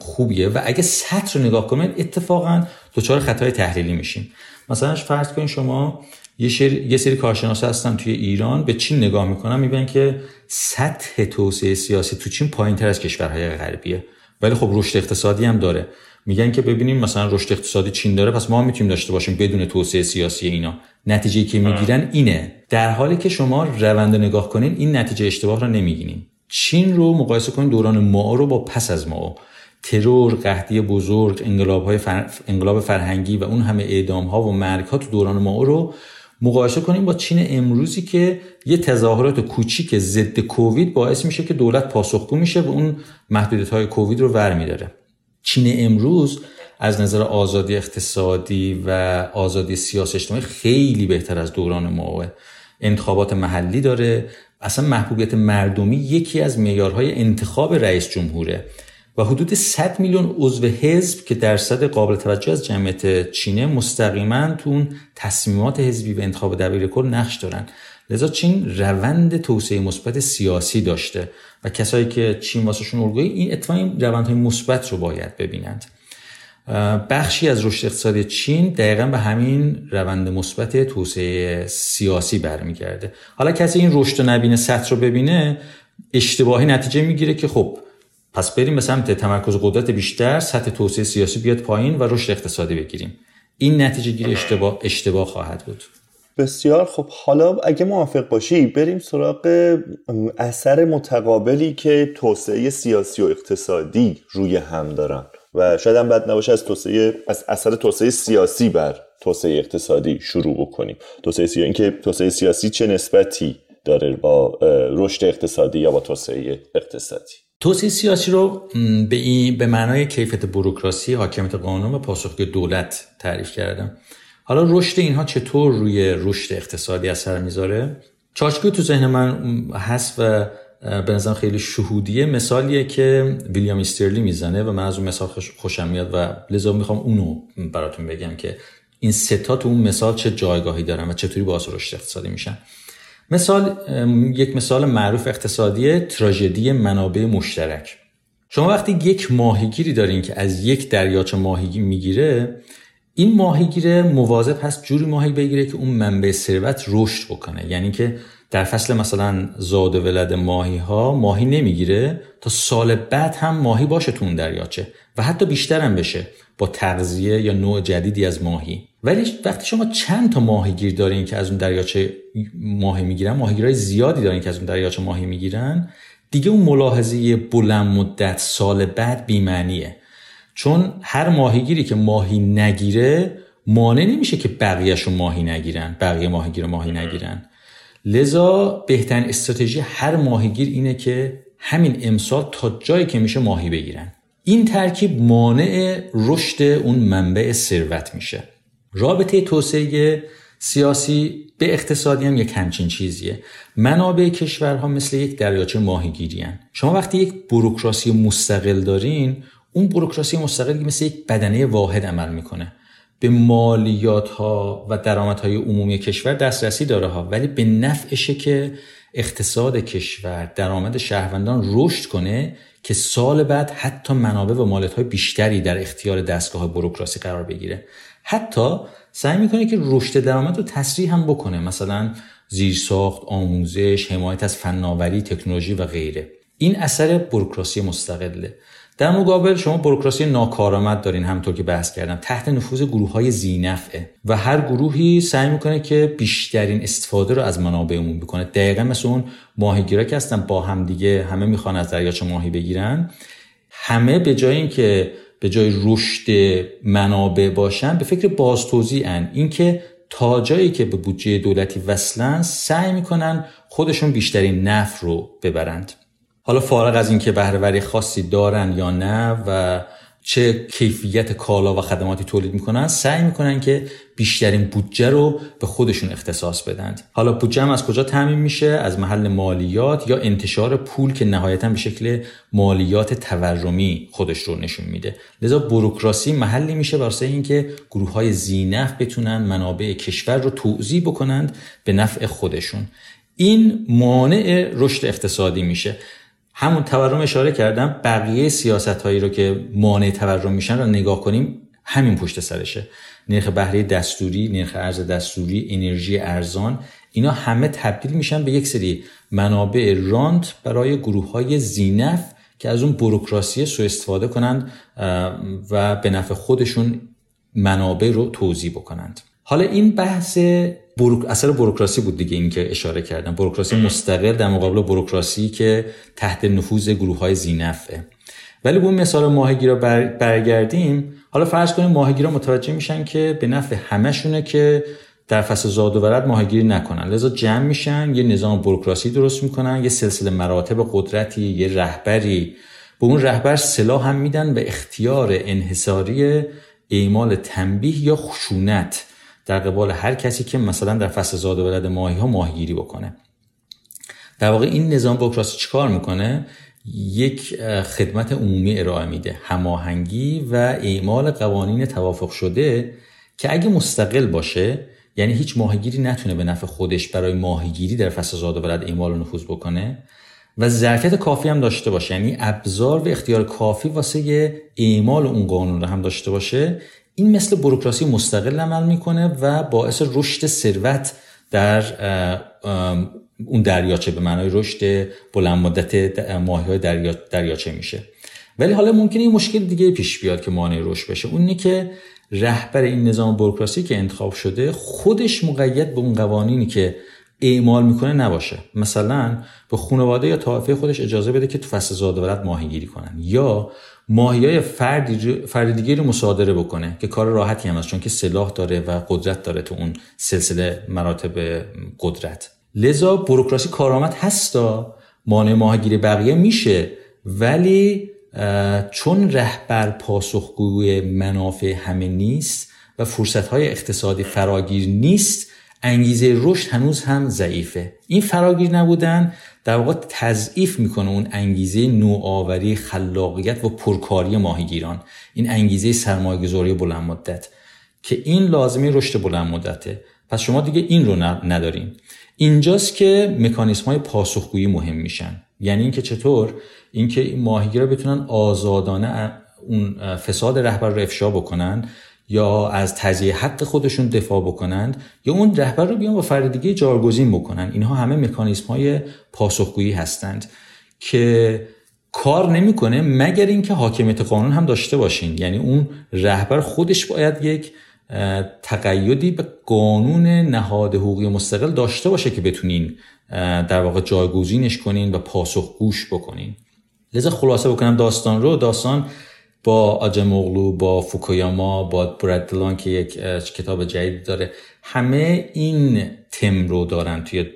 خوبیه. و اگه سطح رو نگاه کنین اتفاقا دچار خطای تحلیلی میشین. مثلا فرض کنین شما یه, یه سری کارشناس هستن توی ایران به چین نگاه می‌کنن می‌بینن که سطح توسعه سیاسی تو چین پایین تر از کشورهای غربیه. ولی خب رشد اقتصادی هم داره. میگن که ببینیم مثلا رشد اقتصادی چین داره پس ما می‌تونیم داشته باشیم بدون توسعه سیاسی اینا. نتیجه که می‌گیرن اینه. در حالی که شما روند نگاه کنین این نتیجه اشتباه رو نمیگینین چین رو مقایسه کنین دوران ما رو با پس از ما. ترور قحطی بزرگ انقلاب های انقلاب فرهنگی و اون همه اعدام ها و مرگ ها تو دوران ما رو مقایسه کنیم با چین امروزی که یه تظاهرات کوچیک ضد کووید باعث میشه که دولت پاسخگو میشه و اون محدودیت های کووید رو ور میداره. چین امروز از نظر آزادی اقتصادی و آزادی سیاسی اجتماعی خیلی بهتر از دوران ما. انتخابات محلی داره. اصلا محبوبیت مردمی یکی از معیارهای انتخاب رئیس جمهوره و حدود 100 میلیون عضو حزب که درصد قابل توجه از جمعیت چینه مستقیما تو تصمیمات حزبی و انتخاب دبیر کل نقش دارن. لذا چین روند توسعه مثبت سیاسی داشته و کسایی که چین واسهشون الگوی این اتفاقا این روندهای مثبت رو باید ببینند. بخشی از رشد اقتصادی چین دقیقا به همین روند مثبت توسعه سیاسی برمیگرده. حالا کسی این رشد و نبینه سطح رو ببینه اشتباهی نتیجه می‌گیره که خب پس بریم به سمت تمرکز قدرت بیشتر سطح توسعه سیاسی بیاد پایین و رشد اقتصادی بگیریم. این نتیجه گیری اشتباه اشتباه خواهد بود. بسیار خب حالا اگه موافق باشی بریم سراغ اثر متقابلی که توسعه سیاسی و اقتصادی روی هم دارن. و شاید هم بد نباشه از توسعه از اثر توسعه سیاسی بر توسعه اقتصادی شروع بکنیم. توسعه سیاسی اینکه توسعه سیاسی چه نسبتی داره با رشد اقتصادی یا با توسعه اقتصادی؟ توسعه سیاسی رو به, این به معنای کیفیت بروکراسی حاکمیت قانون و پاسخگوی دولت تعریف کردم. حالا رشد اینها چطور روی رشد اقتصادی اثر می‌ذاره؟ چارچوبی تو ذهن من هست و به نظرم خیلی شهودیه. مثالیه که ویلیام استرلی می‌زنه و من از اون مثال خوشم میاد و لذا می‌خوام اونو براتون بگم که این ستا تو اون مثال چه جایگاهی دارن و چطوری باعث رشد اقتصادی میشن. مثال یک مثال معروف اقتصادی تراژدی منابع مشترک. شما وقتی یک ماهیگیری دارین که از یک دریاچه ماهی می‌گیره این ماهیگیر مواظب هست جوری ماهی بگیره که اون منبع ثروت رشد بکنه. یعنی که در فصل مثلا زاد و ولد ماهی ها ماهی نمی‌گیره تا سال بعد هم ماهی باشه تو اون دریاچه و حتی بیشتر هم بشه با تغذیه یا نوع جدیدی از ماهی. ولی وقتی شما چند تا ماهیگیر دارین که از اون دریاچه ماهی می‌گیرن ماهیگیرای زیادی دارین که از اون دریاچه ماهی می‌گیرن دیگه اون ملاحظه بلند مدت سال بعد بیمعنیه. چون هر ماهیگیری که ماهی نگیره مانع نمیشه که بقیهشون ماهی نگیرن. بقیه ماهیگیر ماهی نگیرن. لذا بهترین استراتژی هر ماهیگیر اینه که همین امسال تا جایی که میشه ماهی بگیرن. این ترکیب مانع رشد اون منبع ثروت میشه. رابطه توسعه سیاسی به اقتصادی هم یک همچین چیزیه. منابع کشورها مثل یک دریاچه ماهیگیری. شما وقتی یک بروکراسی مستقل دارین اون بروکراسی مستقل مثل یک بدنه واحد عمل می‌کنه. به مالیات ها و درآمدهای های عمومی کشور دسترسی داره ها. ولی به نفعشه که اقتصاد کشور درآمد شهروندان رشد کنه که سال بعد حتی منابع و مالیات های بیشتری در اختیار دستگاه بروکراسی قرار بگیره. حتی سعی می‌کنه که رشد درآمد رو تسریع هم بکنه. مثلا زیرساخت آموزش حمایت از فناوری تکنولوژی و غیره. این اثر بروکراسی مستقله. در مقابل شما بروکراسی ناکارآمد دارین همطور که بحث کردم. تحت نفوذ گروه های زینفعه. و هر گروهی سعی می‌کنه که بیشترین استفاده رو از منابع عمومی بکنه. دقیقا مثل اون ماهیگیرا که هستن با هم دیگه همه می‌خوان از دریاچه ماهی بگیرن. همه به جای اینکه به جای رشد منابع باشن به فکر بازتوزیعن اینکه تا جایی که به بودجه دولتی وصلن سعی می‌کنن خودشون بیشترین نفع رو ببرند. حالا فارغ از اینکه بهرهوری خاصی دارن یا نه و چه کیفیت کالا و خدماتی تولید می‌کنن سعی می‌کنن که بیشترین بودجه رو به خودشون اختصاص بدند حالا بودجه هم از کجا تعمین میشه؟ از محل مالیات یا انتشار پول که نهایتا به شکل مالیات تورمی خودش رو نشون میده. لذا بروکراسی محلی میشه واسه اینکه گروه های زینف بتونن منابع کشور رو توضیح بکنند به نفع خودشون. این مانع رشد اقتصادی میشه. همون تورم اشاره کردم بقیه سیاست هایی رو که مانع تورم میشن رو نگاه کنیم همین پشت سرشه. نرخ بهره دستوری نرخ ارز دستوری انرژی ارزان اینا همه تبدیل میشن به یک سری منابع رانت برای گروه های زینف که از اون بروکراسی سو استفاده کنند و به نفع خودشون منابع رو توضیح بکنند. حالا این بحث بروک... اثر بروکراسی بود دیگه این که اشاره کردم. بروکراسی مستقل در مقابل بروکراسی که تحت نفوذ گروه های زینفه ولی به اون مثال ماهگیرا بر... برگردیم. حالا فرض کنیم ماهگیرا متوجه میشن که به نفع همشونه که در فصل زاد و ولد ماهیگیری نکنن. لذا جمع میشن یه نظام بروکراسی درست می‌کنن یه سلسله مراتب قدرتی یه رهبری. به اون رهبر سلاح هم میدن به اختیار انحصاری اعمال تنبیه یا خشونت. در قبال هر کسی که مثلا در فصل زاد و ولد ماهی ها ماهیگیری بکنه. در واقع این نظام بروکراسی چیکار می‌کنه؟ یک خدمت عمومی ارائه میده. هماهنگی و اعمال قوانین توافق شده که اگه مستقل باشه یعنی هیچ ماهیگیری نتونه به نفع خودش برای ماهیگیری در فصل زاد و ولد اعمال و نفوذ بکنه و ظرفیت کافی هم داشته باشه. یعنی ابزار و اختیار کافی واسه اعمال اون قانون رو هم داشته باشه. این مثل بروکراسی مستقل عمل می‌کنه و باعث رشد ثروت در اون دریاچه به معنای رشد بلند مدت ماهی های دریاچه میشه. ولی حالا ممکنه این مشکل دیگه پیش بیاد که مانع رشد بشه. اون که رهبر این نظام بروکراسی که انتخاب شده خودش مقید به اون قوانینی که اعمال می‌کنه نباشه. مثلا به خانواده یا طایفه خودش اجازه بده که تو فصل زاد ولد ماهیگیری کنن. یا ماهی های فردی فرد دیگه رو مصادره بکنه که کار راحتی هم هست چون که سلاح داره و قدرت داره تو اون سلسله مراتب قدرت. لذا بروکراسی کارآمد هستا مانع ماهیگیری بقیه میشه. ولی چون رهبر پاسخگوی منافع همه نیست و فرصت های اقتصادی فراگیر نیست انگیزه رشد هنوز هم ضعیفه. این فراگیر نبودن در واقع تضعیف می‌کنه اون انگیزه نوآوری خلاقیت و پرکاری ماهیگیران. این انگیزه سرمایه‌گذاری بلند مدت. که این لازمی رشد بلند مدته. پس شما دیگه این رو ندارین. اینجاست که مکانیسم های پاسخگویی مهم میشن. یعنی اینکه چطور؟ اینکه این ماهیگیرا بتونن آزادانه اون فساد رهبر رو افشا بکنن یا از تضییع حق خودشون دفاع بکنند یا اون رهبر رو بیان با فرد جارگزین بکنن. اینها همه مکانیسم های پاسخگویی هستند که کار نمی‌کنه مگر اینکه حاکمیت قانون هم داشته باشین. یعنی اون رهبر خودش باید یک تقیدی به قانون نهاد حقوقی مستقل داشته باشه که بتونین در واقع جایگزینش کنین و پاسخگوش بکنین. لذا خلاصه بکنم داستان رو. داستان با آجموغلو با فوکویاما با بردلان که یک کتاب جدید داره. همه این تم رو دارن توی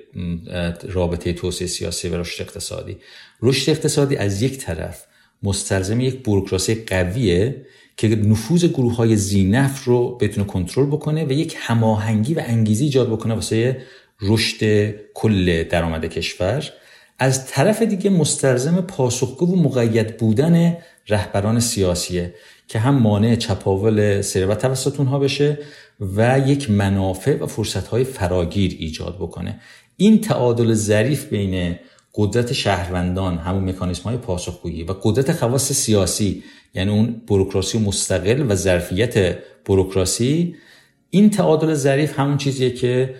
رابطه توسعه سیاسی و رشد اقتصادی. رشد اقتصادی از یک طرف مستلزم یک بروکراسی قویه که نفوذ گروه های زینف رو بتونه کنترل بکنه و یک هماهنگی و انگیزی ایجاد بکنه واسه رشد کل درآمد کشور. از طرف دیگه مستلزم پاسخگو و مقید بودن رهبران سیاسیه که هم مانع چپاول ثروت توسط اونها بشه و یک منافع و فرصتهای فراگیر ایجاد بکنه. این تعادل ظریف بین قدرت شهروندان همون مکانیسم های پاسخگویی و قدرت خواص سیاسی یعنی اون بروکراسی مستقل و ظرفیت بروکراسی این تعادل ظریف همون چیزیه که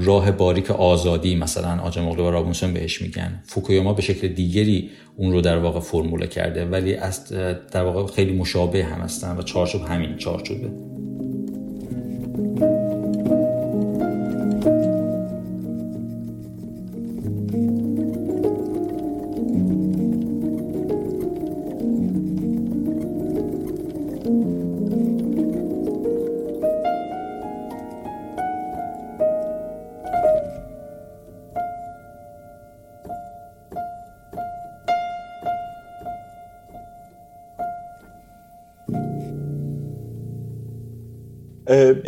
راه باریک آزادی مثلا آجاموغلو و رابونسون بهش میگن. فوکویاما به شکل دیگری اون رو در واقع فرموله کرده ولی از در واقع خیلی مشابه هم هستن و چارچوب همین چارچوبه.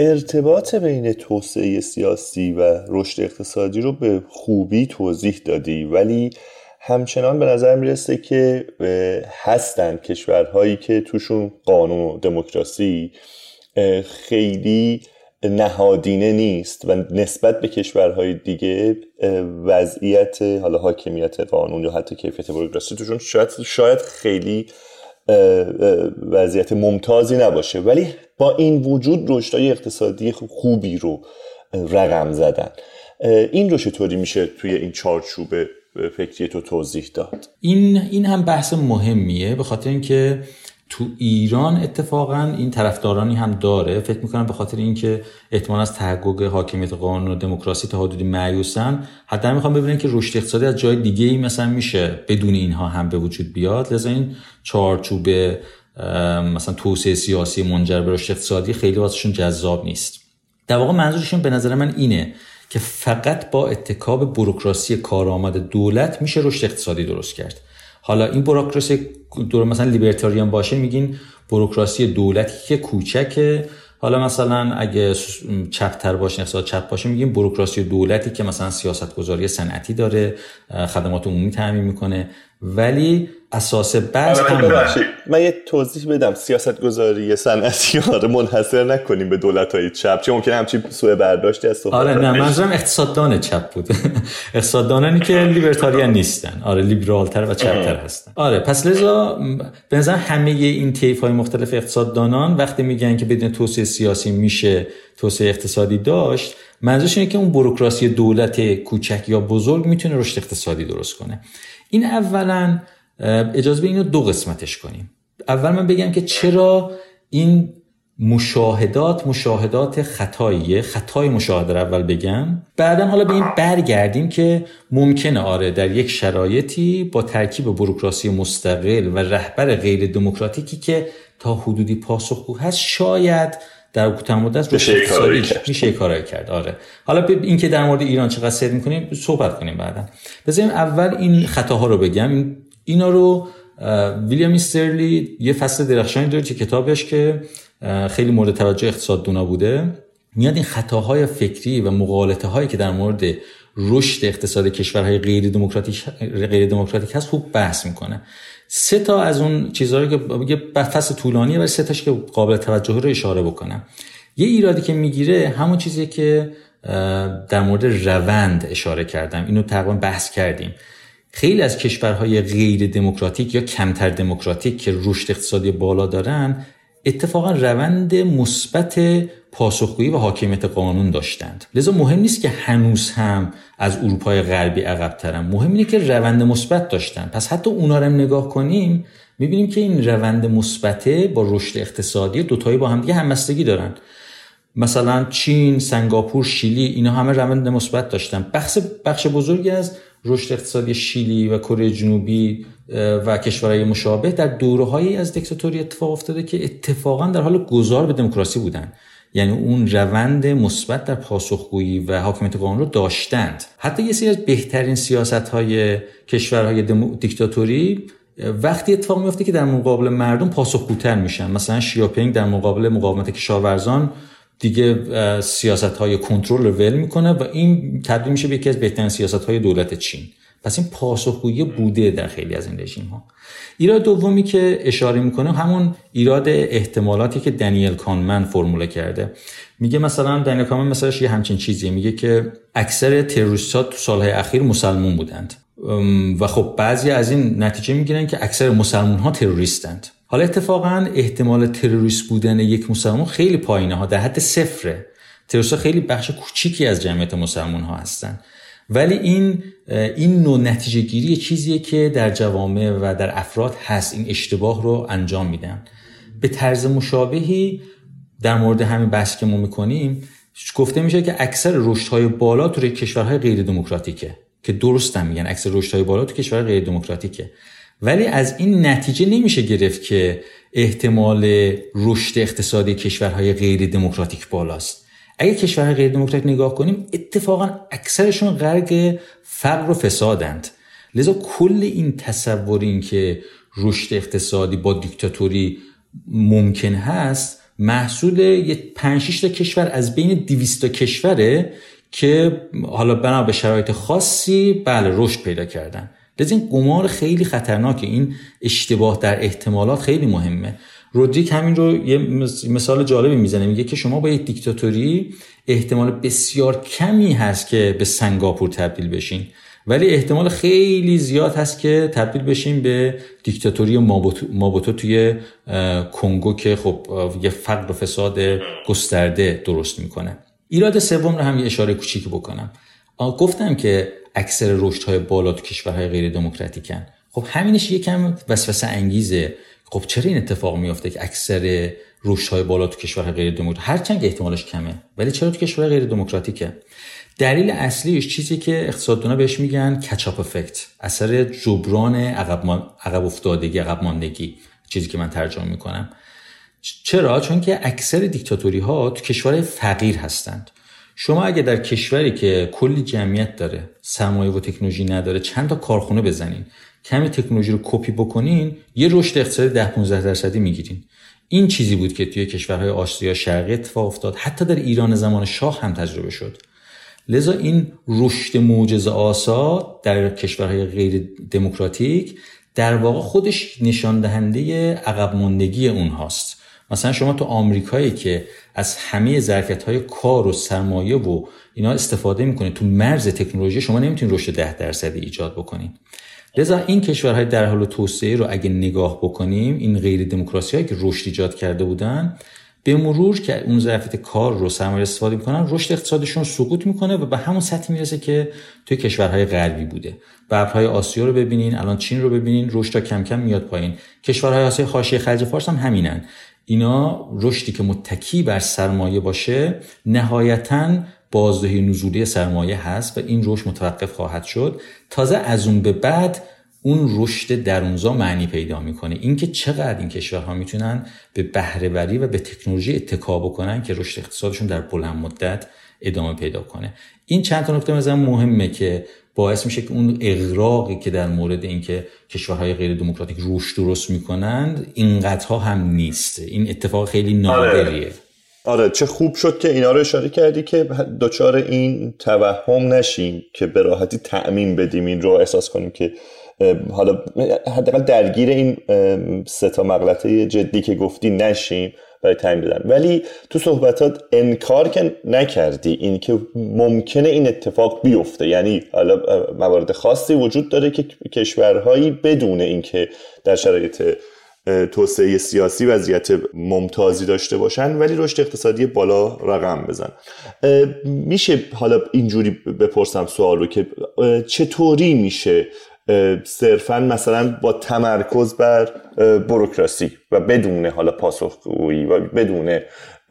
ارتباط بین توسعه سیاسی و رشد اقتصادی رو به خوبی توضیح دادی ولی همچنان به نظر می‌رسه که هستن کشورهایی که توشون قانون و دموکراسی خیلی نهادینه نیست و نسبت به کشورهای دیگه وضعیت حالا حاکمیت قانون یا حتی کیفیت بروکراسی توشون شاید شاید خیلی وضعیت ممتازی نباشه. ولی با این وجود رشدهای اقتصادی خوبی رو رقم زدن. این رو چطوری میشه توی این چارچوب فکری تو توضیح داد؟ این این هم بحث مهمیه به خاطر اینکه تو ایران اتفاقا این طرفدارانی هم داره. فکر می‌کنم به خاطر اینکه احتمال از تحقق حاکمیت قانون و دموکراسی تا حدودی معیوسن حتی می‌خوام ببینن که رشد اقتصادی از جای دیگه ای مثلا میشه بدون اینها هم به وجود بیاد. لذا این چارچوب مثلا توسعه سیاسی منجر به رشد اقتصادی خیلی واسهشون جذاب نیست. در واقع منظورشون به نظر من اینه که فقط با اتکاب بروکراسی کارآمد دولت میشه رشد اقتصادی درست کرد. حالا این بروکراسی دور مثلا لیبرتاریان باشه میگین بروکراسی دولتی که کوچکه. حالا مثلا اگه چپتر باشه اقتصاد چپ باشه میگیم بروکراسی دولتی که مثلا سیاست گذاری صنعتی داره خدمات عمومی تعمین می‌کنه. ولی اساس بحث آره، من یه توضیح بدم. سیاست گذاری صنعتی رو منحصر نکنیم به دولت های چپ. چه ممکنه همچین سوء برداشتی از آره نه منظورم اقتصاددان چپ بود. (laughs) اقتصاددانانی که لیبرتاریان نیستن. آره لیبرالتر و چپتر هستن. آره پس لذا به نظر همه این طیف های مختلف اقتصاددانان وقتی میگن که بدون توسعه سیاسی میشه توسعه اقتصادی داشت منظورش اینه که اون بروکراسی دولت کوچک یا بزرگ می‌تونه رشد اقتصادی درست کنه. این اولا اجازه به اینو دو قسمتش کنیم. اول من بگم که چرا این مشاهدات مشاهدات خطاییه؟ خطای مشاهده رو اول بگم. بعدا حالا به این برگردیم که ممکنه آره در یک شرایطی با ترکیب بروکراسی مستقل و رهبر غیر دموکراتیکی که تا حدودی پاسخگو هست شاید در کوتاه مدت میشه کارایی کرد. آره. حالا این در مورد ایران چقدر سر می‌کنیم صحبت کنیم بعدا. بذاریم اول این خطاها رو بگم. اینا رو ویلیام استرلی یه فصل درخشانی داره که کتابش که خیلی مورد توجه اقتصاد بوده. میاد این خطاهای فکری و مقالطه هایی که در مورد رشد اقتصاد کشورهای غیر دموکراتیک غیر دموکراتیک هست خوب بحث می‌کنه. سه تا از اون چیزهایی که یه فصل طولانیه ولی سه تاش که قابل توجه رو اشاره بکنم. یه ایرادی که می‌گیره همون چیزی که در مورد روند اشاره کردم. اینو تقریبا بحث کردیم. خیلی از کشورهای غیر دموکراتیک یا کمتر دموکراتیک که رشد اقتصادی بالا دارن اتفاقا روند مثبت پاسخگویی و حاکمیت قانون داشتند. لذا مهم نیست که هنوز هم از اروپای غربی عقبترن. مهم اینه که روند مثبت داشتن. پس حتی اونا رو نگاه کنیم می‌بینیم که این روند مثبت با رشد اقتصادی دوتایی با هم دیگه همبستگی دارن. مثلا چین، سنگاپور، شیلی اینا همه روند مثبت داشتن. بخش بخش بزرگی از رشد اقتصادی شیلی و کره جنوبی و کشورهای مشابه در دورههایی از دیکتاتوری اتفاق افتاده که اتفاقا در حال گذار به دموکراسی بودن. یعنی اون روند مثبت در پاسخگویی و حاکمیت قانون رو داشتند. حتی یه سری از بهترین سیاست های کشورهای دیکتاتوری وقتی اتفاق میفته که در مقابل مردم پاسخگوتر میشن. مثلا شیاپینگ در مقابل مقاومت کشاورزان دیگه سیاست های کنترل رو ول می‌کنه و این تبدیل میشه به یکی از بهترین سیاست های دولت چین. پس این پاسخگویی بوده در خیلی از این رژیم ها ایراد دومی که اشاره می‌کنه همون ایراد احتمالاتی که دنیل کانمن فرموله کرده. میگه مثلا دنیل کانمن مثلا یه همچین چیزیه. میگه که اکثر تروریست ها تو سالهای اخیر مسلمون بودند. و خب بعضی از این نتیجه می‌گیرن که اکثر مسلمون ها تروریستند. حالا اتفاقا احتمال تروریست بودن یک مسلمان خیلی پایینه ها در حد صفره. تروریست خیلی بخش کوچیکی از جمعیت مسلمان ها هستن. ولی این این نوع نتیجه گیری چیزیه که در جوامع و در افراد هست. این اشتباه رو انجام میدن. به طرز مشابهی در مورد همین بحث که ما می‌کنیم گفته میشه که اکثر رشدهای بالا تو کشورهای غیر دموکراتیکه که درست هم میگن اکثر رشدهای بالا تو کشورهای غیر دموکراتیکه. ولی از این نتیجه نمیشه گرفت که احتمال رشد اقتصادی کشورهای غیر دموکراتیک بالاست. اگه کشورهای غیر دموکراتیک نگاه کنیم اتفاقا اکثرشون غرق فقر و فسادند. لذا کل این تصور این که رشد اقتصادی با دیکتاتوری ممکن هست محصول یه 5 تا کشور از بین 200 تا کشوره که حالا بنا به شرایط خاصی بله رشد پیدا کردن. لذا این قمار خیلی خطرناکه. این اشتباه در احتمالات خیلی مهمه. رودریک همین رو یه مثال جالبی می‌زنه. میگه که شما با یک دیکتاتوری احتمال بسیار کمی هست که به سنگاپور تبدیل بشین ولی احتمال خیلی زیاد هست که تبدیل بشین به دیکتاتوری مابوتو, توی کنگو که خب یه فقر و فساد گسترده درست می‌کنه. ایراد سوم رو هم یه اشاره کوچیکی بکنم. گفتم که اکثر رشد های بالا تو کشورهای غیر دموکراتیکن خب همینش یکم وسوسه انگیزه. خب چرا این اتفاق میافته که اکثر رشد های بالا تو کشورهای غیر دموکراتیک هرچند احتمالش کمه ولی چرا تو کشورهای غیر دموکراتیکه؟ دلیل اصلیش چیزی که اقتصاددونا بهش میگن کچاپ افکت اثر جبران عقب, عقب افتادگی عقب ماندگی چیزی که من ترجمه می‌کنم. چرا؟ چون که اکثر دیکتاتوری ها تو کشورهای فقیر هستند. شما اگه در کشوری که کلی جمعیت داره سرمایه و تکنولوژی نداره چند تا کارخونه بزنین کمی تکنولوژی رو کپی بکنین یه رشد اقتصادی 10 15 درصدی می‌گیرین. این چیزی بود که توی کشورهای آسیا شرقی اتفاق افتاد. حتی در ایران زمان شاه هم تجربه شد. لذا این رشد معجزه آسا در کشورهای غیر دموکراتیک در واقع خودش نشان دهنده عقب ماندگی اونهاست. مثلا شما تو آمریکایی که از همه ظرفیت های کار و سرمایه و اینا استفاده می‌کنید تو مرز تکنولوژی شما نمی‌تونید رشد ده درصدی ایجاد بکنید. لذا این کشورهای در حال توسعه رو اگه نگاه بکنیم این غیر دموکراسی که رشد ایجاد کرده بودن به مرور که اون ظرفیت کار رو سرمایه استفاده می‌کنن رشد اقتصادشون سقوط می‌کنه و به همون سطحی می‌رسه که توی کشورهای غربی بوده. ببرهای آسیا رو ببینین الان چین رو ببینین رشد کم کم میاد پایین. کشورهای آسیا حاشیه خلیج فارس هم همینن. اینا رشدی که متکی بر سرمایه باشه نهایتا بازدهی نزولی سرمایه هست و این رشد متوقف خواهد شد. تازه از اون به بعد اون رشد درونزا معنی پیدا می‌کنه. اینکه چقدر این کشورها می‌تونن به بهرهوری و به تکنولوژی اتکا بکنن که رشد اقتصادشون در بلند مدت ادامه پیدا کنه. این چند تا نکته مثلا مهمه که باعث میشه که اون اغراقی که در مورد اینکه کشورهای غیر دموکراتیک رشد درست می‌کنند اینقدرها هم نیست. این اتفاق خیلی نادریه. آره. چه خوب شد که اینا رو اشاره کردی که دچار این توهم نشیم که به راحتی تعمین بدیم این رو احساس کنیم که حالا حداقل درگیر این سه تا مغلطه جدی که گفتی نشیم برای تعیین بدن ولی تو صحبتات انکار که نکردی این که ممکنه این اتفاق بیفته یعنی حالا موارد خاصی وجود داره که کشورهایی بدون اینکه در شرایط توسعه سیاسی وضعیت ممتازی داشته باشن ولی رشد اقتصادی بالا رقم بزن. میشه حالا اینجوری بپرسم سوال رو که چطوری میشه صرفا مثلا با تمرکز بر بروکراسی و بدون حالا پاسخگویی و بدون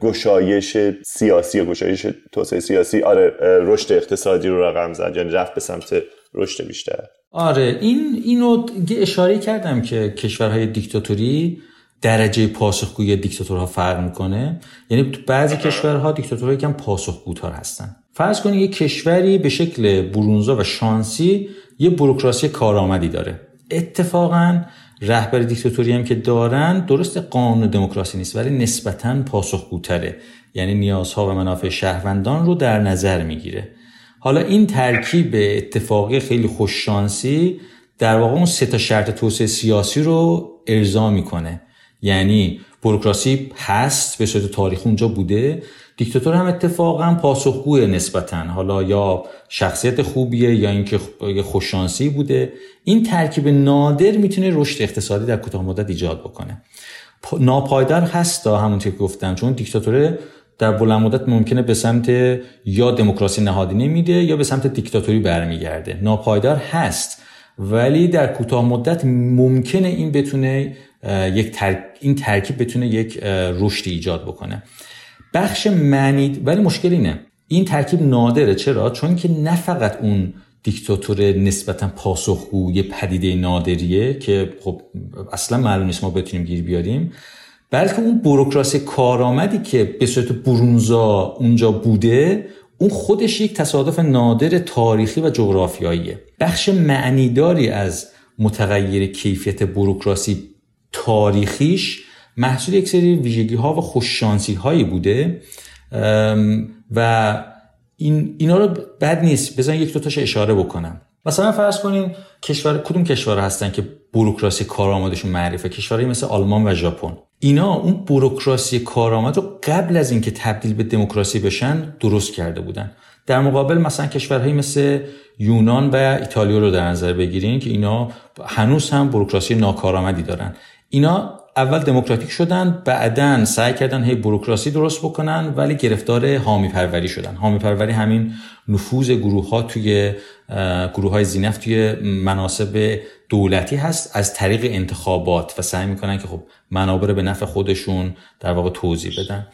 گشایش سیاسی و گشایش توسعه سیاسی؟ آره رشد اقتصادی رو رقم زد یعنی رفت به سمت رشد بیشتر. آره این اینو اشاره کردم که کشورهای دیکتاتوری درجه پاسخگویی دیکتاتورها فرق می‌کنه. یعنی تو بعضی کشورها دیکتاتورها یکم پاسخگوتار هستن. فرض کنید یک کشوری به شکل برونزا و شانسی یه بروکراسی کارآمدی داره. اتفاقا رهبر دیکتاتوری هم که دارن درست قانون دموکراسی نیست ولی نسبتا پاسخگوتره. یعنی نیازها و منافع شهروندان رو در نظر می‌گیره. حالا این ترکیب اتفاقی خیلی خوششانسی در واقع اون سه تا شرط توسعه سیاسی رو ارضا می‌کنه. یعنی بروکراسی هست به صورت تاریخ اونجا بوده دیکتاتور هم اتفاقا پاسخگوی نسبتا. حالا یا شخصیت خوبیه یا اینکه خوششانسی بوده. این ترکیب نادر می‌تونه رشد اقتصادی در کوتاه مدت ایجاد بکنه. ناپایدار هست تا همونطور که گفتم چون دیکتاتور در بلند مدت ممکنه به سمت یا دموکراسی نهادینه میده یا به سمت دیکتاتوری برمیگرده. ناپایدار هست. ولی در کوتاه مدت ممکنه این بتونه یک این ترکیب بتونه یک رشد ایجاد بکنه. بخش معنی ولی مشکل اینه. این ترکیب نادره. چرا؟ چون که نه فقط اون دیکتاتور نسبتا پاسخگو یه پدیده نادریه که خب اصلا معلوم نیست ما بتونیم گیر بیاریم. بلکه اون بروکراسی کارآمدی که به صورت برونزا اونجا بوده اون خودش یک تصادف نادر تاریخی و جغرافیاییه. بخش معنیداری از متغیر کیفیت بروکراسی تاریخیش محصول یک سری ویژگی ها و خوششانسی هایی بوده و این اینا رو بد نیست بزن یک دو تاش اشاره بکنم. مثلا فرض کنین کشور کدوم کشور هستن که بوروکراسی کارآمدشون معرفه کشورهایی مثل آلمان و ژاپن. اینا اون بوروکراسی کارآمد رو قبل از اینکه تبدیل به دموکراسی بشن درست کرده بودن. در مقابل مثلا کشورهایی مثل یونان و ایتالیا رو در نظر بگیرین که اینا هنوز هم بروکراسی ناکارآمدی دارن. اینا اول دموکراتیک شدن بعدا سعی کردن هی بروکراسی درست بکنن ولی گرفتار حامی پروری شدن. حامی پروری همین نفوذ گروه ها توی گروه های زینف توی مناسب دولتی هست از طریق انتخابات و سعی می‌کنن که خب منابع به نفع خودشون در واقع توضیح بدن.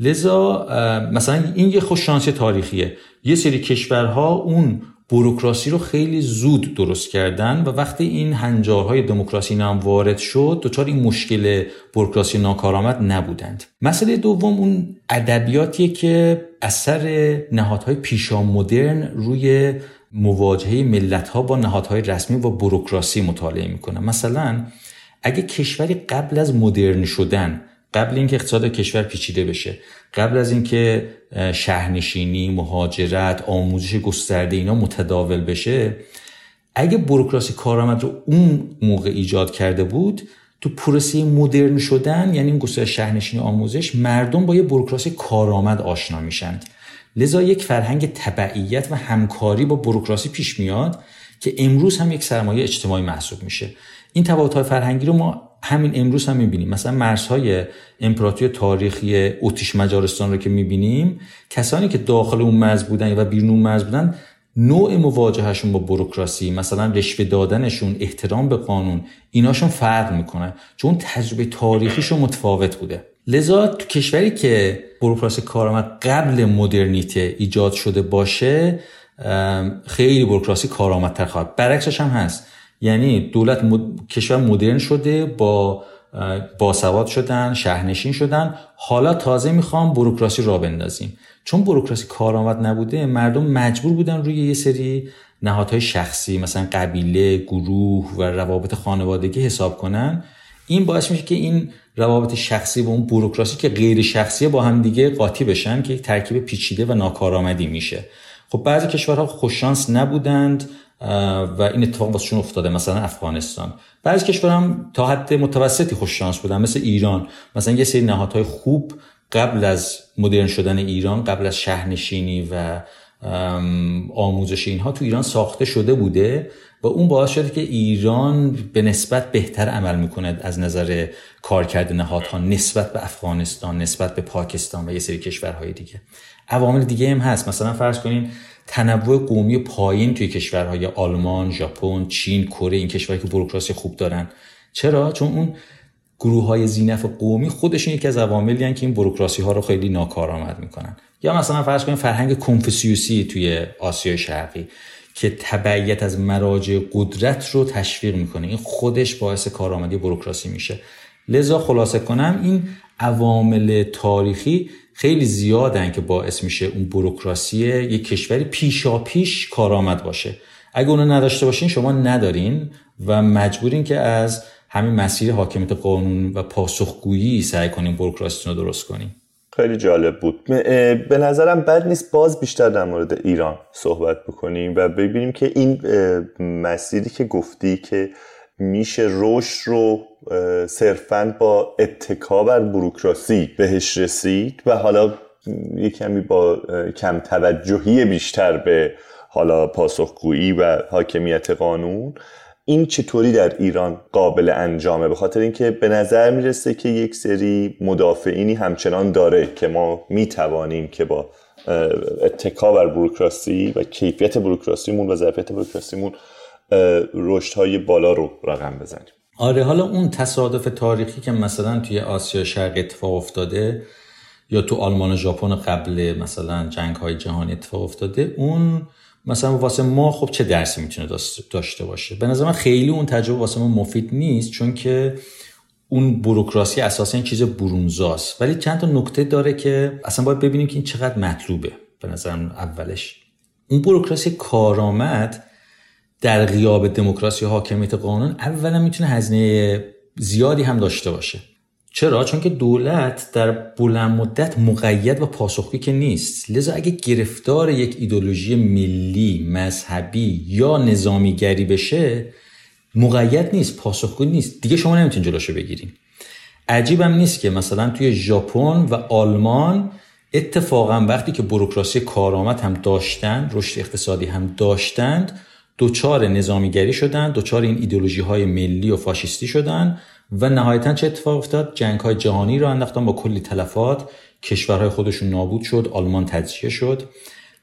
لذا مثلا این یه خوششانسی تاریخیه. یه سری کشورها اون بروکراسی رو خیلی زود درست کردن و وقتی این هنجارهای دموکراسی هم وارد شد دچار این مشکل بروکراسی ناکارآمد نبودند. مسئله دوم اون ادبیاتیه که اثر نهادهای پیشا مدرن روی مواجهه ملت ها با نهادهای رسمی و بروکراسی مطالعه می‌کنه. مثلا اگه کشوری قبل از مدرن شدن قبل اینکه اقتصاد کشور پیچیده بشه قبل از اینکه شهرنشینی مهاجرت آموزش گسترده اینا متداول بشه اگه بروکراسی کارآمد رو اون موقع ایجاد کرده بود تو پروسه مدرن شدن یعنی این گسترش شهرنشینی آموزش مردم با یه بروکراسی کارآمد آشنا میشند لذا یک فرهنگ تبعیت و همکاری با بروکراسی پیش میاد که امروز هم یک سرمایه اجتماعی محسوب میشه. این تفاوت‌های فرهنگی رو ما همین امروز هم می‌بینیم. مثلا مرزهای امپراتوری تاریخی اتریش مجارستان رو که می‌بینیم کسانی که داخل اون مرز بودن و بیرون اون مرز بودن نوع مواجهشون با بروکراسی مثلا رشوه دادنشون احترام به قانون ایناشون فرق می‌کنه. چون تجربه تاریخیشون متفاوت بوده. لذا تو کشوری که بروکراسی کارآمد قبل مدرنیته ایجاد شده باشه خیلی بروکراسی کارآمدتر خواهد. برعکسش هم هست. یعنی دولت کشور مدرن شده با باسواد شدن شهرنشین شدن. حالا تازه می‌خوام بروکراسی را بندازیم. چون بروکراسی کارآمد نبوده مردم مجبور بودن روی یه سری نهادهای شخصی مثلا قبیله گروه و روابط خانوادگی حساب کنن. این باعث میشه که این روابط شخصی با اون بروکراسی که غیر شخصی با هم دیگه قاطی بشن که یک ترکیب پیچیده و ناکارآمدی میشه. خب بعضی کشورها خوششانس نبودند و این اتفاق واسهشون افتاده مثلا افغانستان. بعضی کشور هم تا حد متوسطی خوش شانس بودن مثل ایران. مثلا یه سری نهادهای خوب قبل از مدرن شدن ایران قبل از شهرنشینی و آموزش اینها تو ایران ساخته شده بوده. و اون باعث شده که ایران به نسبت بهتر عمل می‌کنه از نظر کارکرد نهادها نسبت به افغانستان نسبت به پاکستان و یه سری کشورهای دیگه. عوامل دیگه هم هست. مثلا فرض کنین تنوع قومی پایین توی کشورهای آلمان، ژاپن، چین، کره این کشورهایی که بروکراسی خوب دارن. چرا؟ چون اون گروه های زینف قومی خودشون یکی از عواملی که این بروکراسی ها رو خیلی ناکارآمد می‌کنن. یا مثلا فرض کنیم فرهنگ کنفوسیوسی توی آسیای شرقی. که تبعیت از مراجع قدرت رو تشویق می‌کنه. این خودش باعث کارآمدی بروکراسی میشه. لذا خلاصه کنم این عوامل تاریخی خیلی زیادن که باعث میشه اون بروکراسی یک کشوری پیشا پیش کارآمد باشه. اگه اونو نداشته باشین شما ندارین و مجبورین که از همین مسیر حاکمیت قانون و پاسخگویی سعی کنین بروکراسیتون رو درست کنین. خیلی جالب بود. به نظرم بد نیست باز بیشتر در مورد ایران صحبت بکنیم و ببینیم که این مسیری که گفتی که میشه رشد رو صرفا با اتکا بر بروکراسی بهش رسید و حالا یه کمی با کم توجهی بیشتر به حالا پاسخگویی و حاکمیت قانون این چطوری در ایران قابل انجامه؟ به خاطر اینکه به نظر می‌رسه که یک سری مدافعینی همچنان داره که ما می‌توانیم که با اتکا بر بروکراسی و کیفیت بروکراسیمون و ظرفیت بروکراسیمون های بالا رو رقم بزنیم. آره حالا اون تصادف تاریخی که مثلا توی آسیا شرق اتفاق افتاده یا تو آلمان و ژاپن قبل مثلا جنگ های جهانی اتفاق افتاده اون مثلا واسه ما خب چه درسی می‌تونه داشته باشه؟ به نظر من خیلی اون تجربه واسه ما مفید نیست چون که اون بروکراسی اساسا چیز برونزاست. ولی چند تا نکته داره که اصلا باید ببینیم که این چقدر مطلوبه به نظرم اولش. اون بروکراسی کارآمد در غیاب دموکراسی حاکمیت قانون اولا می‌تونه هزینه زیادی هم داشته باشه. چرا؟ چون که دولت در بلند مدت مقید و پاسخگوی که نیست. لذا اگه گرفتار یک ایدولوژی ملی مذهبی یا نظامیگری بشه مقید نیست پاسخگو نیست. دیگه شما نمی‌تونید جلوشو بگیریم عجیبم نیست که مثلا توی ژاپن و آلمان اتفاقا وقتی که بروکراسی کارآمد هم داشتند رشد اقتصادی هم داشتند دوچار نظامیگری شدن دوچار این ایدولوژی های ملی و فاشیستی شدن و نهایتا چه اتفاق افتاد؟ جنگ های جهانی رو انداختن با کلی تلفات. کشورهای خودشون نابود شد آلمان تجزیه شد.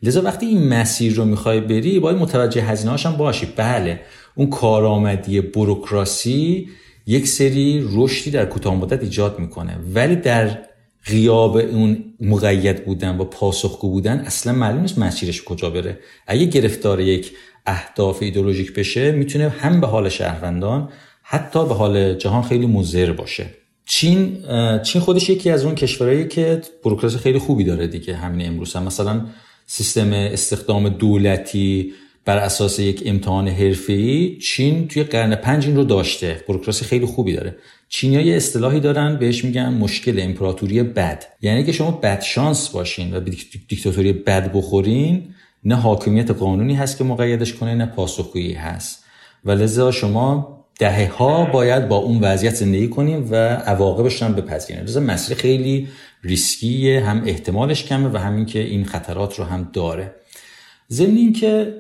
لذا وقتی این مسیر رو می‌خوای بری باید متوجه هزینه هم باشی. بله اون کارآمدی بروکراسی یک سری رشدی در کوتاه مدت ایجاد می‌کنه. ولی در غیاب اون مقید بودن و پاسخگو بودن اصلا معلوم نیست مسیرش کجا بره. اگه گرفتار یک اهداف ایدولوژیک بشه می‌تونه هم به حال شهروندان حتی به حال جهان خیلی مضر باشه. چین چین خودش یکی از اون کشورهایی که بروکراسی خیلی خوبی داره دیگه همین امروز. هم مثلا سیستم استخدام دولتی بر اساس یک امتحان حرفه‌ای چین توی قرن پنج این رو داشته. بروکراسی خیلی خوبی داره. چینیا یه اصطلاحی دارن بهش میگن مشکل امپراتوری بد. یعنی که شما بد شانس باشین و دیکتاتوری بد بخورین نه حاکمیت قانونی هست که مقیدش کنه نه پاسخگویی هست. و لذا شما دهه ها باید با اون وضعیت زندگی کنیم و عواقبش هم بپذیریم. لذا مسیر خیلی ریسکیه هم احتمالش کمه و همین که این خطرات رو هم داره. ضمن اینکه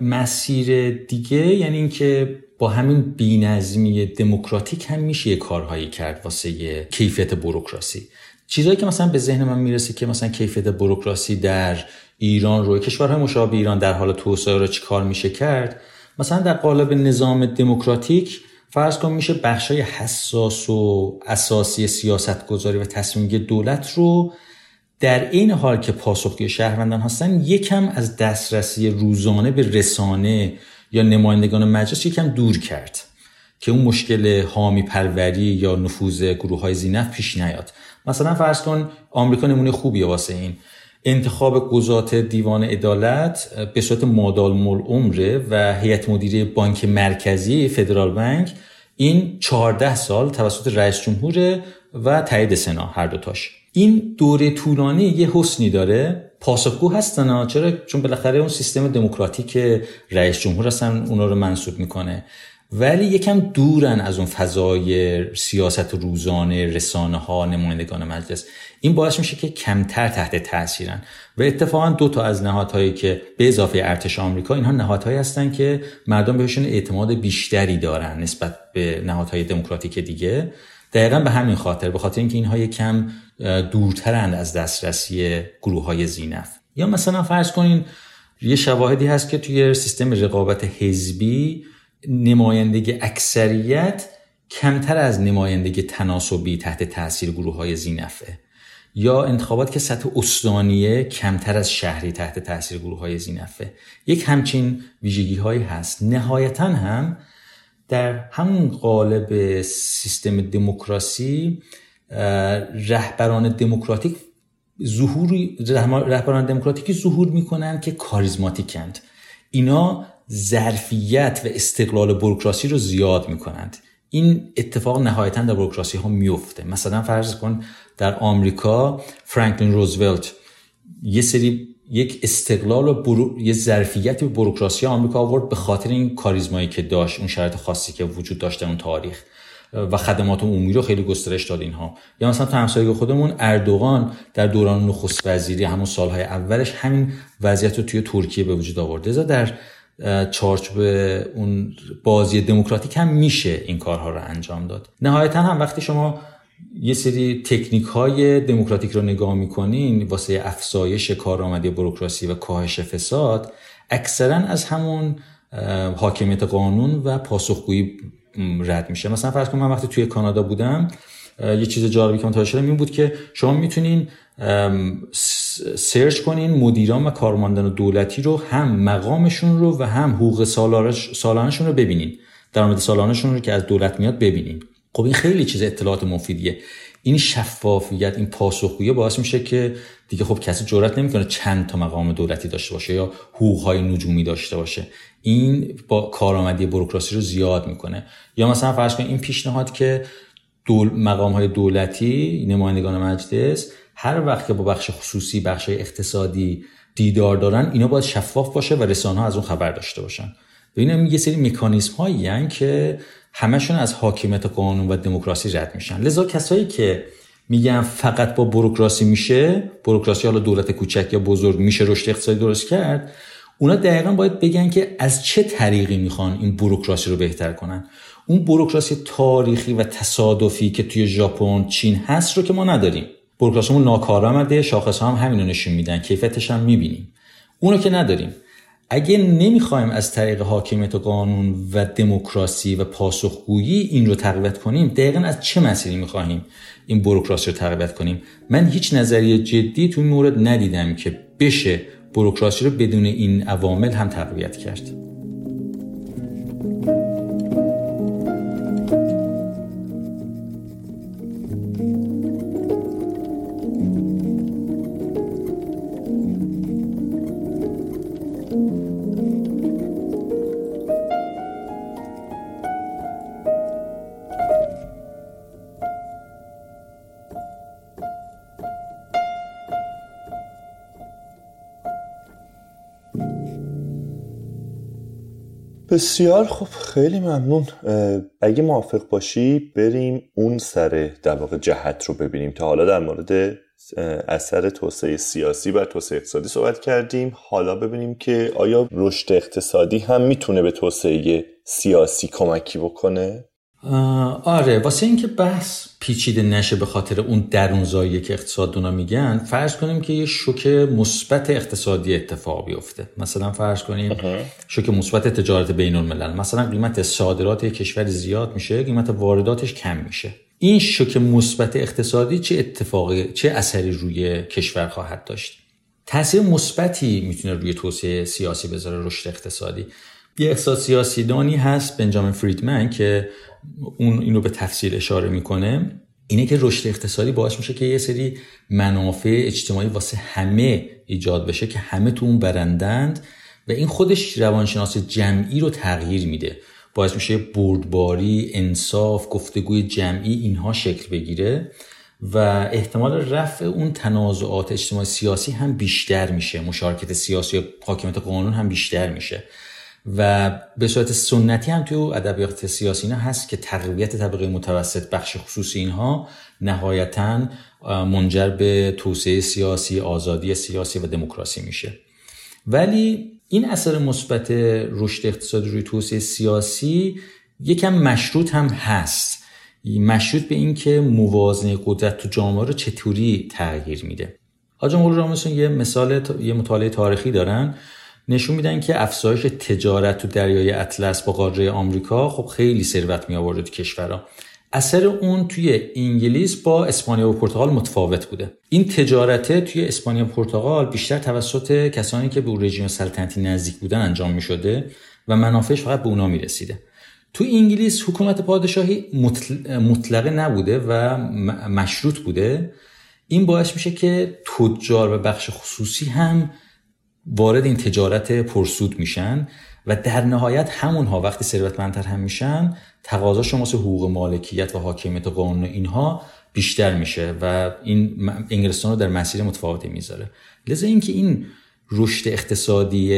مسیر دیگه یعنی اینکه با همین بینظمی دموکراتیک هم میشه یه کارهایی کرد واسه کیفیت بروکراسی. چیزایی که مثلا به ذهن من می‌رسه که مثلا کیفیت بروکراسی در ایران روی کشورهای مشابه ایران در حال توسعه رو چیکار میشه کرد مثلا در قالب نظام دموکراتیک فرض کن میشه بخشای حساس و اساسی سیاست گذاری و تصمیم دولت رو در این حال که پاسخگوی شهروندان هستن یکم از دسترسی روزانه به رسانه یا نمایندگان مجلس یکم دور کرد که اون مشکل حامی پروری یا نفوذ گروه های زینف پیش نیاد. مثلا فرض کن آمریکا نمونه خوبیه واسه این. انتخاب گذات دیوان عدالت به صورت مادال مل عمره و هیئت مدیره بانک مرکزی فدرال بانک این 14 سال توسط رئیس جمهور و تایید سنا هر دوتاش. این دوره طولانی یه حسنی داره. پاسخگو هستن چرا؟ چون بالاخره اون سیستم دموکراتیک رئیس جمهور هستن اونا رو منصوب می‌کنه. ولی یکم دورن از اون فضای سیاست روزانه رسانه ها نمایندگان مجلس. این باعث میشه که کمتر تحت تاثیرن و اتفاقا دو تا از نهادهایی که به اضافه ارتش آمریکا اینها نهادهایی هستن که مردم بهشون اعتماد بیشتری دارن نسبت به نهادهای دموکراتیک دیگه. دقیقا به همین خاطر به خاطر اینکه اینها کم دورترند از دسترسی گروه های زینف. یا مثلا فرض کنین یه شواهدی هست که توی سیستم رقابت حزبی نمایندگی اکثریت کمتر از نمایندگی تناسبی تحت تاثیر گروه های زینفه یا انتخابات که سطح استانیه کمتر از شهری تحت تاثیر گروه های زینفه یک همچین ویژگی هایی هست. نهایتا هم در همون قالب سیستم دموکراسی رهبران دموکراتیک ظهور رهبران دموکراتیکی ظهور می‌کنن که کاریزماتیکند اینا ظرفیت و استقلال بروکراسی رو زیاد می‌کنند. این اتفاق نهایتا در بروکراسی ها میفته مثلا فرض کن در آمریکا فرانکلین روزولت یه سری یک استقلال و برو... یه ظرفیتی به بروکراسی آمریکا آورد به خاطر این کاریزمایی که داشت اون شرایط خاصی که وجود داشته اون تاریخ. و خدمات عمومی رو خیلی گسترش داد اینها. یا مثلا همسایه خودمون اردوغان در دوران نخست وزیری همون سالهای اولش همین وضعیت رو توی ترکیه به وجود آورده در چارچوب اون بازی دموکراتیک هم میشه این کارها رو انجام داد. نهایتا هم وقتی شما یه سری تکنیک های دموکراتیک رو نگاه می‌کنین واسه افزایش کارآمدی بروکراسی و کاهش فساد اکثرا از همون حاکمیت قانون و پاسخگویی رد میشه. مثلا فرض کنم من وقتی توی کانادا بودم یه چیز جالبی که من شدم این بود که شما می‌تونین سرچ کنین مدیران و کارمندان دولتی رو هم مقامشون رو و هم حقوق سالانشون رو ببینین. درآمد سالانشون رو که از دولت میاد ببینین. خب این خیلی چیز اطلاعات مفیدیه. این شفافیت این پاسخگویی باعث میشه که دیگه خب کسی جرئت نمی‌کنه چند تا مقام دولتی داشته باشه یا حقوقهای نجومی داشته باشه. این با کارآمدی بروکراسی رو زیاد می‌کنه. یا مثلا فرض کنید این پیشنهاد که دول مقام های دولتی نمایندگان مجلس هر وقت که با بخش خصوصی بخش اقتصادی دیدار دارن اینا باید شفاف باشه و رسانه ها از اون خبر داشته باشن. اینا یه سری مکانیزم هایی که همشون از حاکمیت قانون و دموکراسی رد میشن. لذا کسایی که میگن فقط با بروکراسی میشه بروکراسی حالا دولت کوچک یا بزرگ میشه رشد اقتصادی درست کرد اونا دقیقا باید بگن که از چه طریقی می‌خوان این بروکراسی رو بهتر کنن. اون بروکراسی تاریخی و تصادفی که توی ژاپن چین هست رو که ما نداریم. بروکراسیمون ناکارآمده شاخص هم همینو نشون میدن کیفیتش هم می‌بینیم. اونو که نداریم. اگه نمی‌خوایم از طریق حاکمیت قانون و دموکراسی و پاسخگویی این رو تقویت کنیم دقیقا از چه مسیری می‌خواهیم این بروکراسی رو تقویت کنیم؟ من هیچ نظریه جدی تو این مورد ندیدم که بشه بروکراسی رو بدون این عوامل هم تقویت کرد. بسیار خب خیلی ممنون. اگه موافق باشی بریم اون سر در واقع جهت رو ببینیم تا حالا در مورد اثر توسعه سیاسی و توسعه اقتصادی صحبت کردیم. حالا ببینیم که آیا رشد اقتصادی هم می‌تونه به توسعه سیاسی کمکی بکنه؟ آره واسه اینکه بحث پیچیده نشه به خاطر اون درونزایی که اقتصاددونا میگن فرض کنیم که یه شوک مثبت اقتصادی اتفاق بیفته. مثلا فرض کنیم شوک مثبت تجارت بین الملل مثلا قیمت صادرات کشور زیاد میشه قیمت وارداتش کم میشه. این شوک مثبت اقتصادی چه اتفاقی چه اثری روی کشور خواهد داشت؟ تاثیر مثبتی می‌تونه روی توسعه سیاسی بذاره رشد اقتصادی. یه اقتصاد سیاسی دانی هست بنجامین فریدمن که اون اینو به تفصیل اشاره می‌کنه اینه که رشد اقتصادی باعث میشه که یه سری منافع اجتماعی واسه همه ایجاد بشه که همه تو اون برندند و این خودش روانشناس جمعی رو تغییر میده. باعث میشه بردباری انصاف گفتگوی جمعی اینها شکل بگیره و احتمال رفع اون تنازعات اجتماعی سیاسی هم بیشتر میشه. مشارکت سیاسی حاکمیت قانون هم بیشتر میشه. و به صورت سنتی هم توی ادبیات سیاسی اینا هست که تقویت طبقه متوسط بخش خصوصی اینها نهایتا منجر به توسعه سیاسی آزادی سیاسی و دموکراسی میشه. ولی این اثر مثبت رشد اقتصادی روی توسعه سیاسی یکم مشروط هم هست. مشروط به اینکه موازنه قدرت تو جامعه رو چطوری تغییر میده. مولو رامسون یه مثال یه مطالعه تاریخی دارن. نشون میدن که افزایش تجارت تو دریای اطلس با قاره آمریکا خب خیلی ثروت می آورد کشورها. اثر اون توی انگلیس با اسپانیا و پرتغال متفاوت بوده. این تجارته توی اسپانیا و پرتغال بیشتر توسط کسانی که به رژیم سلطنتی نزدیک بودن انجام می شده و منافعش فقط به اونا می رسیده تو انگلیس حکومت پادشاهی مطلقه نبوده و مشروط بوده. این باعث میشه که تجار و بخش خصوصی هم وارد این تجارت پرسود میشن و در نهایت همونها وقتی ثروتمندتر هم میشن تقاضا شما حقوق مالکیت و حاکمیت قانون اینها بیشتر میشه و این انگلستان رو در مسیر متفاوتی می‌ذاره. لذا اینکه این رشد اقتصادی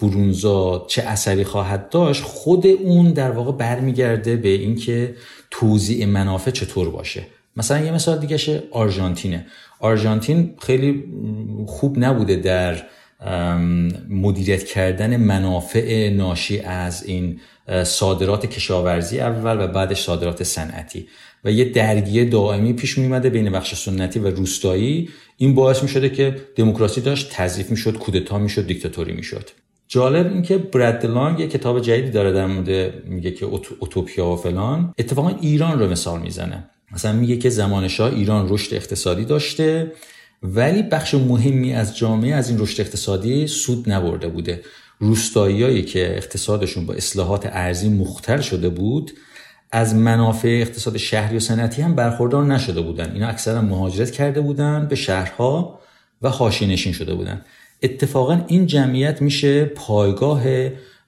برونزا چه اثری خواهد داشت خود اون در واقع برمیگرده به اینکه توزیع منافع چطور باشه. مثلا یه مثال دیگه آرژانتینه. آرژانتین خیلی خوب نبوده در مدیریت کردن منافع ناشی از این صادرات کشاورزی اول و بعدش صادرات صنعتی. و یه درگیه دائمی پیش میومده بین بخش سنتی و روستایی. این باعث می شده که دموکراسی داشت تضعیف می شد کودتا می شد دیکتاتوری می شد جالب این که برد لانگ یه کتاب جدیدی داره در مورد میگه که اوتوپیا و فلان. اتفاقا ایران رو مثال می‌زنه. مثلا میگه که زمان شاه ایران رشد اقتصادی داشته. ولی بخش مهمی از جامعه از این رشد اقتصادی سود نبرده بوده. روستاییایی که اقتصادشون با اصلاحات ارزی مختل شده بود از منافع اقتصاد شهری و صنعتی هم برخوردار نشده بودن. اینا اکثرا مهاجرت کرده بودن به شهرها و خاشی نشین شده بودن. اتفاقا این جمعیت میشه پایگاه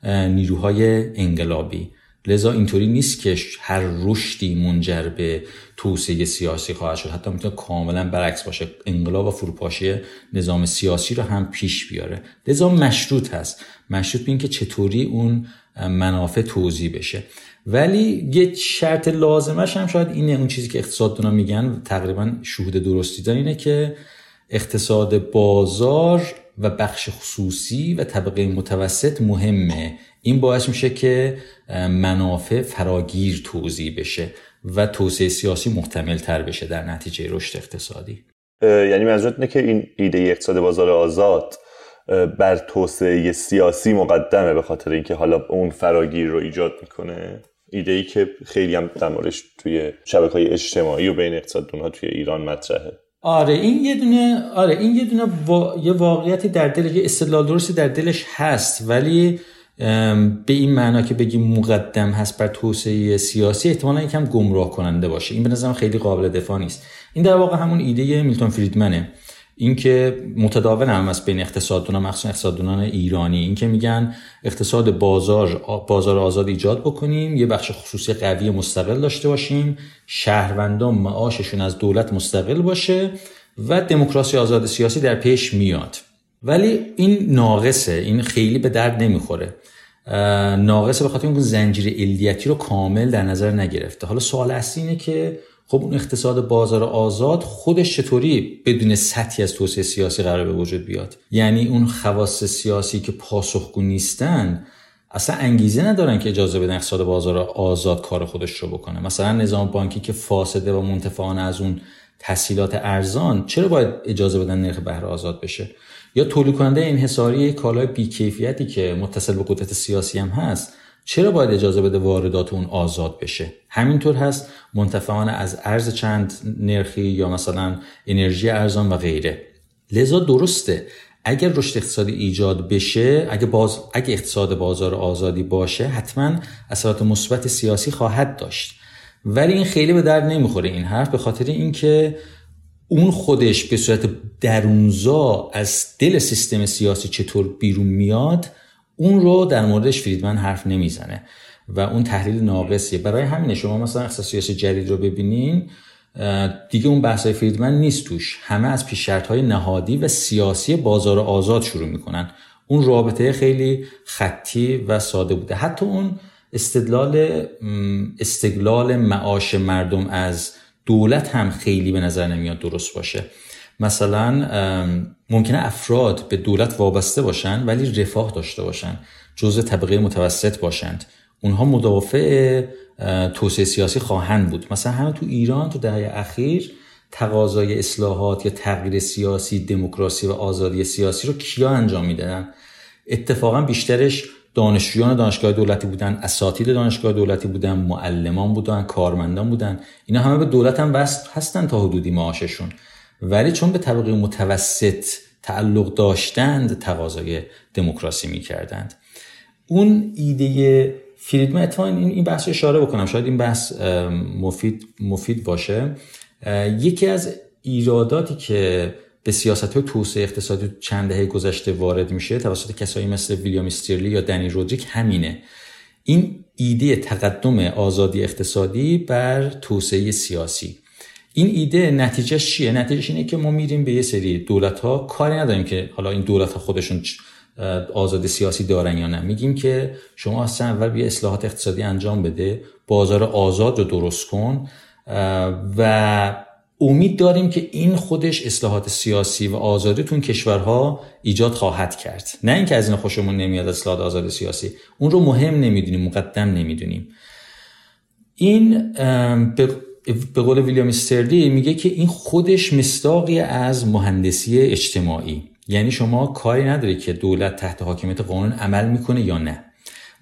نیروهای انقلابی. لذا اینطوری نیست که هر رشدی منجر به توسعه سیاسی خواهد شد. حتی می‌تونه کاملا برعکس باشه. انقلاب و فروپاشی نظام سیاسی رو هم پیش بیاره. لذا مشروط هست. مشروط به اینکه چطوری اون منافع توضیح بشه. ولی یه شرط لازمش هم شاید اینه. اون چیزی که اقتصاددونا میگن تقریبا شهود درستی دارن اینه که اقتصاد بازار و بخش خصوصی و طبقه متوسط مهمه. این باعث میشه که منافع فراگیر توضیح بشه و توسعه سیاسی محتمل تر بشه در نتیجه رشد اقتصادی. یعنی منظورت اینه که این ایده اقتصاد بازار آزاد بر توسعه سیاسی مقدمه به خاطر اینکه حالا اون فراگیر رو ایجاد می‌کنه. ایده ای که خیلی هم در توی شبکه های اجتماعی و بین اقتصاددون ها توی ایران مطرحه. آره این یه دونه آره این یه دونه یه واقعیتی در دلش یه استدلال درستی در دلش هست ولی به این معنا که بگیم مقدم هست بر توسعه سیاسی احتمالا یکم گمراه کننده باشه. این به نظرم خیلی قابل دفاع نیست. این در واقع همون ایده میلتون فریدمنه. اینکه متداول هم است بین اقتصاددونا مخصوصا اقتصاددونان ایرانی اینکه میگن اقتصاد بازار بازار آزاد ایجاد بکنیم یه بخش خصوصی قوی مستقل داشته باشیم شهروندان معاششون از دولت مستقل باشه و دموکراسی آزاد سیاسی در پیش میاد. ولی این ناقصه این خیلی به درد نمی‌خوره. ناقصه به خاطر اینکه زنجیره علیتی رو کامل در نظر نگرفته. حالا سوال اصلی اینه که خب اون اقتصاد بازار آزاد خودش چطوری بدون سطحی از توسعه سیاسی قرار به وجود بیاد؟ یعنی اون خواص سیاسی که پاسخگو نیستن اصلا انگیزه ندارن که اجازه بدن اقتصاد بازار آزاد کار خودش رو بکنه. مثلا نظام بانکی که فاسده و منتفعانه از اون تسهیلات ارزان چرا باید اجازه بدن نرخ بهره آزاد بشه؟ یا تولید کننده انحصاری کالای بیکیفیتی که متصل به قدرت سیاسی هم هست چرا باید اجازه بده واردات اون آزاد بشه؟ همینطور هست منتفعان از ارز چند نرخی یا مثلا انرژی ارزان و غیره. لذا درسته اگر رشد اقتصادی ایجاد بشه اگه باز اگه اقتصاد بازار آزادی باشه حتما اثرات مثبت سیاسی خواهد داشت. ولی این خیلی به درد نمی‌خوره این حرف به خاطر اینکه اون خودش به صورت درونزا از دل سیستم سیاسی چطور بیرون میاد اون رو در موردش فریدمن حرف نمی‌زنه و اون تحلیل ناقصیه. برای همینه شما مثلا سیاسی جدید رو ببینین دیگه اون بحثای فریدمن نیست توش. همه از پیش های نهادی و سیاسی بازار آزاد شروع می‌کنن. اون رابطه خیلی خطی و ساده بوده. حتی اون استدلال استقلال معاش مردم از دولت هم خیلی به نظر نمیاد درست باشه. مثلا ممکنه افراد به دولت وابسته باشند ولی رفاه داشته باشند جزء طبقه متوسط باشند. اونها مدافع توسعه سیاسی خواهند بود. مثلا همه تو ایران تو دهه اخیر تقاضای اصلاحات یا تغییر سیاسی دموکراسی و آزادی سیاسی رو کیا انجام می‌دادن؟ اتفاقا بیشترش دانشجویان دانشگاه دولتی بودن اساتید دانشگاه دولتی بودن معلمان بودن کارمندان بودن. اینا همه به دولت هم وصل هستن تا حدودی معاششون. ولی چون به طبقه متوسط تعلق داشتند تقاضای دموکراسی می‌کردند. اون ایده فریدمن اتفاقا این این بحث اشاره بکنم. شاید این بحث مفید مفید باشه. یکی از ایراداتی که به سیاست های توسعه اقتصادی چند دهه گذشته وارد میشه توسط کسایی مثل ویلیام استرلی یا دنی رودریک همینه. این ایده تقدم آزادی اقتصادی بر توسعه سیاسی. این ایده نتیجهش چیه؟ نتیجهش اینه که ما میریم به یه سری دولت ها کاری نداریم که حالا این دولت ها خودشون آزادی سیاسی دارن یا نه. میگیم که شما اصلا اول بیا اصلاحات اقتصادی انجام بده بازار آزاد رو درست کن و امید داریم که این خودش اصلاحات سیاسی و آزادی تو کشورها ایجاد خواهد کرد. نه اینکه از این خوشمون نمیاد اصلاحات آزادی سیاسی. اون رو مهم نمی‌دونیم مقدم نمی‌دونیم. این به قول ویلیام استرلی میگه که این خودش مستاقی از مهندسی اجتماعی. یعنی شما کاری نداری که دولت تحت حاکمیت قانون عمل می‌کنه یا نه.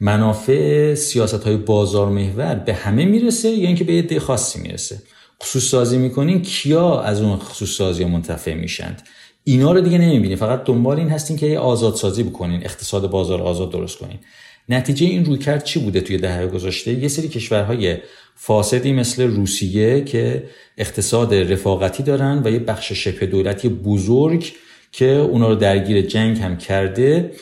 منافع سیاست های بازار محور به همه می‌رسه یا اینکه به یه خاصی می‌رسه. خصوص سازی می‌کنین کیا از اون خصوص سازی منتفع میشند؟ اینا رو دیگه نمی‌بینی فقط دنبال این هستین که آزاد سازی بکنین اقتصاد بازار آزاد درست کنین. نتیجه این رویکرد چی بوده توی دهه گذشته؟ یه سری کشورهای فاسدی مثل روسیه که اقتصاد رفاقتی دارن و یه بخش شبه دولتی بزرگ که اونا رو درگیر جنگ هم کرده.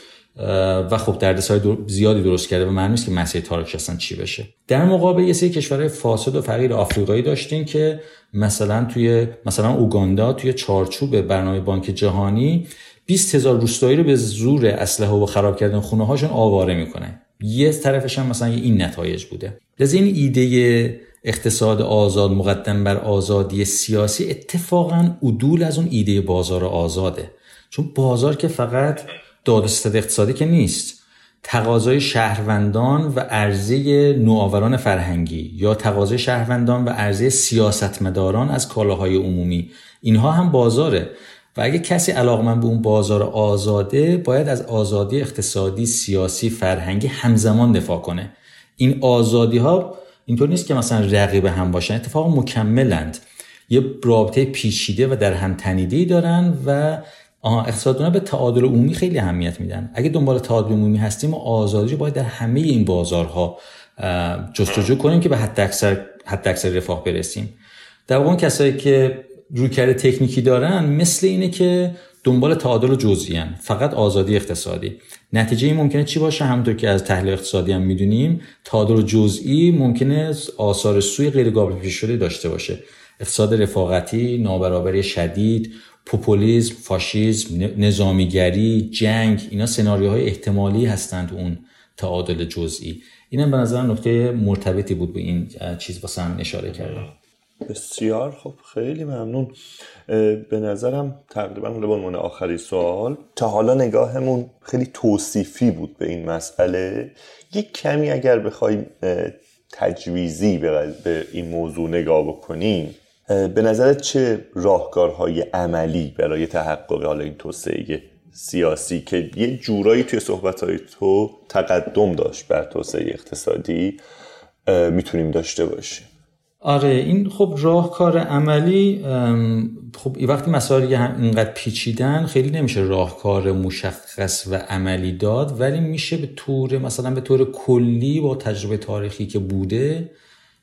و خب دردسرای زیادی درست کرده و نیست که مسیر تارکش اصلا چی بشه. در مقابل یه سری کشورهای فاسد و فقیر آفریقایی داشتین که مثلا توی مثلا اوگاندا توی چارچوب برنامه بانک جهانی 20 هزار روستایی رو به زور اسلحه و خراب کردن خونه هاشون آواره می‌کنه. یه طرفش هم مثلا این نتایج بوده. لذا این ایده اقتصاد آزاد مقدم بر آزادی سیاسی اتفاقا عدول از اون ایده بازار آزاده. چون بازار که فقط دادستد اقتصادی که نیست. تقاضای شهروندان و عرضه نوآوران فرهنگی یا تقاضای شهروندان و عرضه سیاستمداران از کالاهای عمومی. اینها هم بازاره. و اگه کسی علاقمند به اون بازار آزاده باید از آزادی اقتصادی سیاسی فرهنگی همزمان دفاع کنه. این آزادی ها اینطور نیست که مثلا رقیب هم باشن. اتفاق مکملند. یه رابطه پیچیده و در هم تنیده دارن و اقتصاددانا به تعادل عمومی خیلی اهمیت میدن. اگه دنبال تعادل عمومی هستیم و آزادی رو باید در همه این بازارها جستجو کنیم که به حد اکثر حد اکثر رفاه برسیم. در واقع کسایی که رویکرد تکنیکی دارن مثل اینه که دنبال تعادل و جزئی فقط آزادی اقتصادی. نتیجه این ممکنه چی باشه؟ همونطور که از تحلیل اقتصادی هم می‌دونیم تعادل جزئی ممکنه آثار سوی غیر قابل پیش شده داشته باشه. اقتصاد رفاقتی نابرابری شدید پوپولیزم فاشیزم نظامیگری جنگ اینا سناریوهای احتمالی هستند اون تعادل جزئی. اینم به نظر نکته مرتبطی بود به این چیز واسه هم اشاره کردم. بسیار خب خیلی ممنون. به نظرم تقریبا به عنوان آخری سوال تا حالا نگاهمون خیلی توصیفی بود به این مسئله. یک کمی اگر بخوایم تجویزی به این موضوع نگاه بکنیم به نظرت چه راهکارهای عملی برای تحقق حالا این توسعه سیاسی که یه جورایی توی صحبتهای تو تقدم داشت بر توسعه اقتصادی می‌تونیم داشته باشیم؟ آره این خب راهکار عملی خب وقتی مسائل اینقدر پیچیدن خیلی نمیشه راهکار مشخص و عملی داد ولی میشه به طور مثلا به طور کلی با تجربه تاریخی که بوده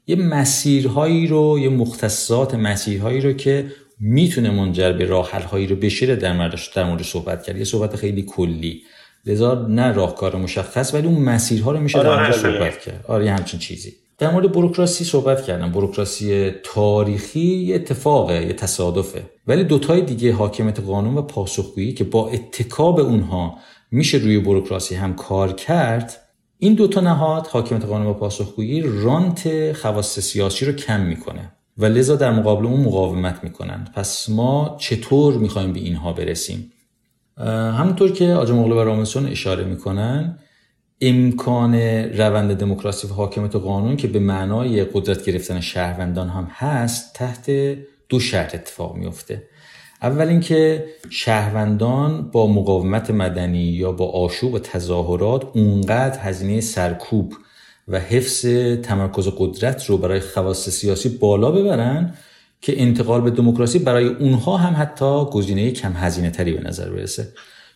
یه مسیرهایی رو یه مختصات مسیرهایی رو که می‌تونه منجر به راه هایی رو بشیره در موردش در مورد صحبت کرد. یه صحبت خیلی کلی. لذا نه راهکار مشخص ولی اون مسیرها رو میشه در آره، صحبت کرد. آره همچین چیزی. در مورد بروکراسی صحبت کردم. بروکراسی تاریخی یه اتفاقه یه تصادفه. ولی دوتای دیگه حاکمیت قانون و پاسخگویی که با اتکاب اونها میشه روی بروکراسی هم کار کرد این دوتا نهاد حاکمیت قانون و پاسخگویی رانت خواص سیاسی رو کم می‌کنه و لذا در مقابل اون مقاومت می‌کنن پس ما چطور می‌خوایم به اینها برسیم؟ همونطور که آجا مغلو و رامسون اشاره می‌کنن امکان روند دموکراسی و حاکمیت قانون که به معنای قدرت گرفتن شهروندان هم هست تحت دو شرط اتفاق میفته اول اینکه شهروندان با مقاومت مدنی یا با آشوب و تظاهرات اونقدر هزینه سرکوب و حفظ تمرکز قدرت رو برای خواص سیاسی بالا ببرن که انتقال به دموکراسی برای اونها هم حتی گزینه کم هزینه تری به نظر برسه.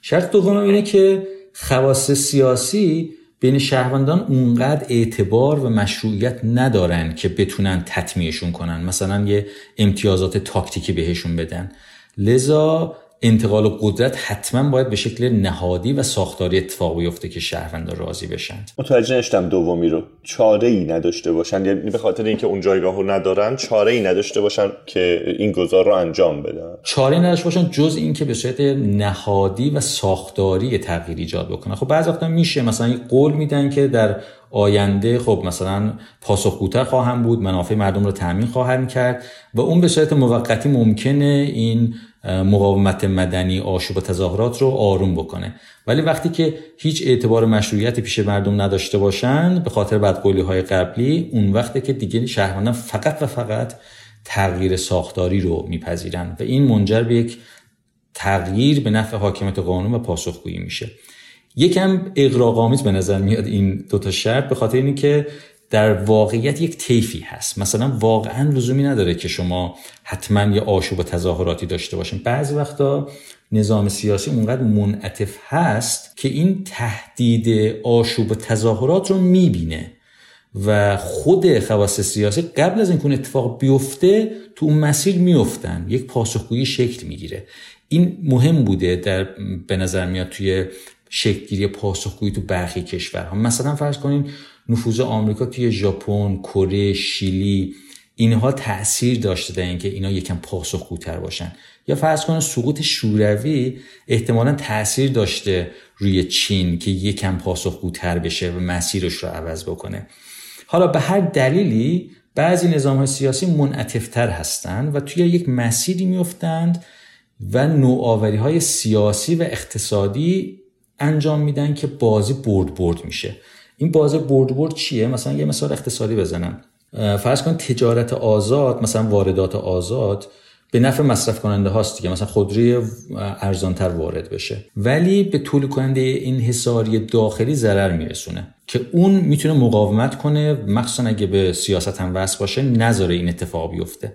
شرط دوم اینه که خواص سیاسی بین شهروندان اونقدر اعتبار و مشروعیت ندارن که بتونن تطمیعشون کنن. مثلا یه امتیازات تاکتیکی بهشون بدن. لذا انتقال قدرت حتما باید به شکل نهادی و ساختاری اتفاق بیفته که شهروندان راضی بشند. متوجه نشدم دومی رو. چاره ای نداشته باشن. یعنی به خاطر اینکه اون جایگاه رو ندارن چاره ای نداشته باشن که این گذار رو انجام بدن. چاره ای نداشته باشن جز اینکه به صورت نهادی و ساختاری تغییر ایجاد بکنن. خب بعضی وقتا میشه. مثلا یک قول میدن که در آینده خب مثلا پاسخگوتر خواهم بود منافع مردم رو تامین خواهند کرد و اون به صورت موقتی ممکنه این مقاومت مدنی آشوب و تظاهرات رو آروم بکنه. ولی وقتی که هیچ اعتبار مشروعیتی پیش مردم نداشته باشند به خاطر بدقولی های قبلی اون وقتی که دیگه شهروندان فقط و فقط تغییر ساختاری رو میپذیرن و این منجر به یک تغییر به نفع حاکمیت قانون و پاسخگویی میشه. یکم اقراق‌آمیز به نظر میاد این دوتا شرط به خاطر اینکه که در واقعیت یک طیفی هست. مثلا واقعا لزومی نداره که شما حتما یه آشوب و تظاهراتی داشته باشین. بعضی وقتا نظام سیاسی اونقدر منعطف هست که این تهدید آشوب و تظاهرات رو می‌بینه. و خود خواص سیاسی قبل از اینکه اتفاق بیفته تو اون مسیر میفتن یک پاسخگویی شکل می‌گیره. این مهم بوده در به نظر میاد توی شکلگیری پاسخگویی تو برخی کشورها. مثلا فرض کنین نفوذ آمریکا توی ژاپن، کره، شیلی اینها تاثیر داشته در اینکه اینا یکم پاسخگوتر باشن. یا فرض کنید سقوط شوروی احتمالا تاثیر داشته روی چین که یکم پاسخگوتر بشه و مسیرش رو عوض بکنه. حالا به هر دلیلی بعضی نظام های سیاسی منعطفتر هستند و توی یک مسیری میفتند و نوآوری های سیاسی و اقتصادی انجام میدن که بازی برد برد میشه. این بازی برد برد چیه؟ مثلا یه مثال اقتصادی بزنم. فرض کن تجارت آزاد مثلا واردات آزاد به نفع مصرف کننده هاست دیگه. مثلا خودروی ارزانتر وارد بشه. ولی به طول کننده این حساری داخلی ضرر میرسونه که اون می‌تونه مقاومت کنه. مخصوصا اگه به سیاست هم وصل باشه نذاره این اتفاق بیفته.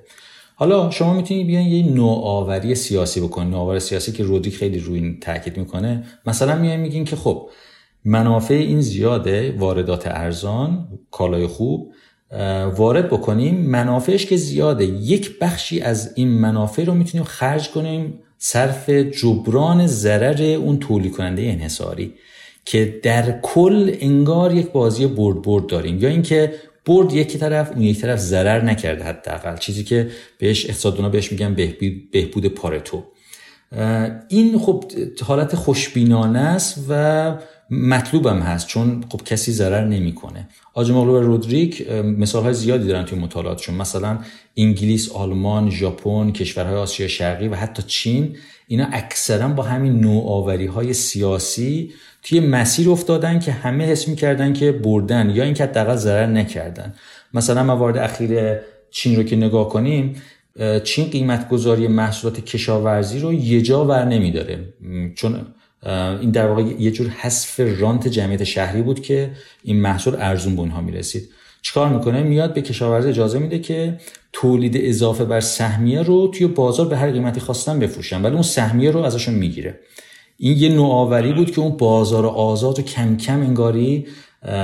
حالا شما می‌تونید بیان یه نوآوری سیاسی بکنید. نوآوری سیاسی که رودی خیلی روی این تاکید می‌کنه. مثلا میایم میگین که خب منافع این زیاده واردات ارزان کالای خوب وارد بکنیم منافعش که زیاده. یک بخشی از این منافع رو می‌تونیم خرج کنیم صرف جبران ضرر اون تولید کننده انحصاری که در کل انگار یک بازی برد برد داریم. یا اینکه برد یک طرف اون یک طرف ضرر نکرده حداقل. چیزی که بهش اقتصادونا بهش میگن بهبود, بهبود پارتو. این خب حالت خوشبینانه است و مطلوبم هست چون خب کسی ضرر نمی‌کنه. آجماغلو و رودریک مثال های زیادی دارن توی مطالعاتشون. مثلا انگلیس، آلمان، ژاپن، کشورهای آسیا شرقی و حتی چین اینا اکثرا با همین نوآوری های سیاسی توی مسیر افتادن که همه حس می‌کردن که بردن یا اینکه حداقل ضرر نکردن. مثلا موارد اخیر چین رو که نگاه کنیم چین قیمت گذاری محصولات کشاورزی رو یه جا ور نمیداره. چون این در واقع یه جور حذف رانت جمعیت شهری بود که این محصول ارزون به اونها می‌رسید. چیکار می‌کنه؟ میاد به کشاورز اجازه میده که تولید اضافه بر سهمیه رو توی بازار به هر قیمتی خواستن بفروشن ولی اون سهمیه رو ازشون می‌گیره. این یه نوآوری بود که اون بازار آزاد و کم کم انگاری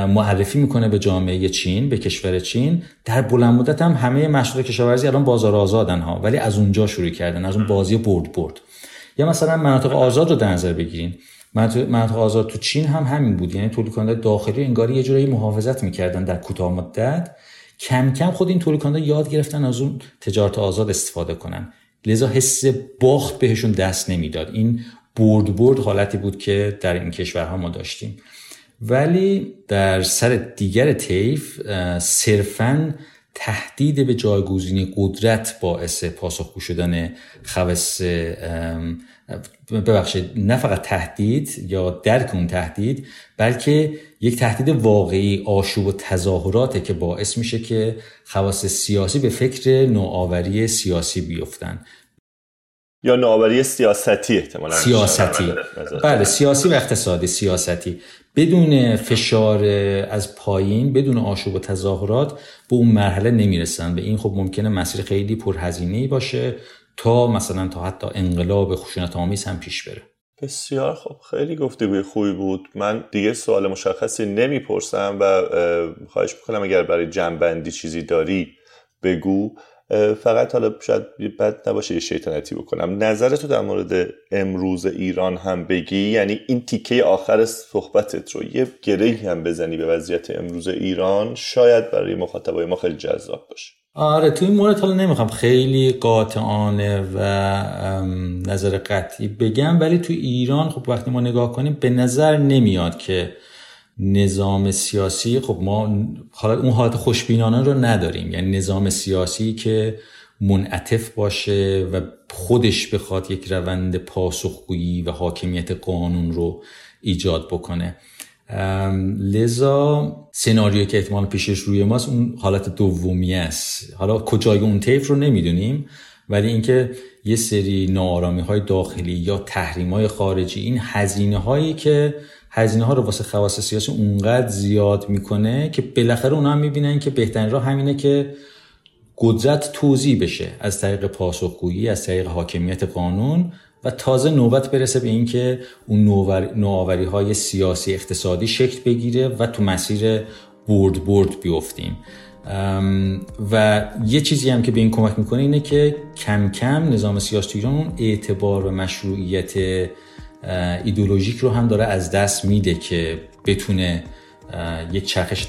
معرفی می‌کنه به جامعه چین به کشور چین. در بلند مدت هم همه محصول کشاورزی الان بازار آزادن ها ولی از اونجا شروع کردن از اون بازی برد برد یا مثلا مناطق آزاد رو در نظر بگیرین. مناطق آزاد تو چین هم همین بود. یعنی تولید کننده داخلی انگاری یه جورایی محافظت می‌کردن در کوتاه مدت. کم کم خود این تولید کننده یاد گرفتن از اون تجارت آزاد استفاده کنن. لذا حس باخت بهشون دست نمی‌داد. این برد برد حالتی بود که در این کشورها ما داشتیم. ولی در سر دیگر طیف صرفا تهدید به جایگزینی قدرت باعث پاسخگو شدن خواص ببخشید نه فقط تهدید یا درک اون تهدید بلکه یک تهدید واقعی آشوب و تظاهراته که باعث میشه که خواص سیاسی به فکر نوآوری سیاسی بیفتن. یا نوآوری سیاستی احتمالا. سیاستی. بله سیاسی و اقتصادی سیاستی. بدون فشار از پایین بدون آشوب و تظاهرات به اون مرحله نمی‌رسن. به این خب ممکنه مسیر خیلی پرهزینه باشه تا مثلا تا حتی انقلاب خشونت آمیز هم پیش بره. بسیار خب خیلی گفتگوی خوبی بود. من دیگه سوال مشخصی نمی‌پرسم و خواهش می‌کنم اگر برای جنبندی چیزی داری بگو. فقط حالا شاید بد نباشه یه شیطنتی بکنم. نظر تو در مورد امروز ایران هم بگی؟ یعنی این تیکه آخر صحبتت رو یه گره هم بزنی به وضعیت امروز ایران شاید برای مخاطبای ما خیلی جذاب باشه. آره تو این مورد حالا نمی‌خوام خیلی قاطعانه و نظر قطعی بگم ولی تو ایران خب وقتی ما نگاه کنیم به نظر نمیاد که نظام سیاسی خب ما حالا اون حالت خوشبینانه رو نداریم. یعنی نظام سیاسی که منعطف باشه و خودش بخواد یک روند پاسخگویی و حاکمیت قانون رو ایجاد بکنه. لذا سناریوی که احتمال پیشش روی ماست اون حالت دومی است. حالا کجای اون طیف رو نمی‌دونیم ولی اینکه یه سری نارامی های داخلی یا تحریم های خارجی این هزینه هایی که هزینه ها رو واسه خواص سیاسی اونقدر زیاد می‌کنه که بالاخره اونا هم می‌بینن که بهترین راه همینه که قدرت توضیح بشه از طریق پاسخگویی از طریق حاکمیت قانون و تازه نوبت برسه به اینکه اون نوآوری های سیاسی اقتصادی شکل بگیره و تو مسیر برد برد بیفتیم. و یه چیزی هم که به این کمک می‌کنه اینه که کم کم نظام سیاسی ایران اعتبار و مشروعیت ایدولوژیک رو هم داره از دست میده که بتونه یک چرخش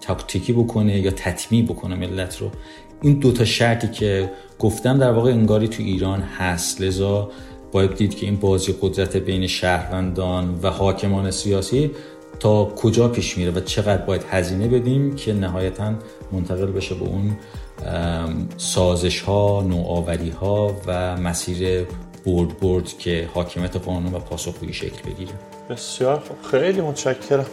تاکتیکی بکنه یا تطمیع بکنه ملت رو. این دوتا شرطی که گفتم در واقع انگاری تو ایران هست. لذا باید دید که این بازی قدرت بین شهروندان و حاکمان سیاسی تا کجا پیش میره و چقدر باید هزینه بدیم که نهایتا منتقل بشه به اون سازش ها نوآوری ها و مسیر برد برد که حاکمیت قانون و پاسخگویی شکل بگیره. بسیار خیلی متشکرم.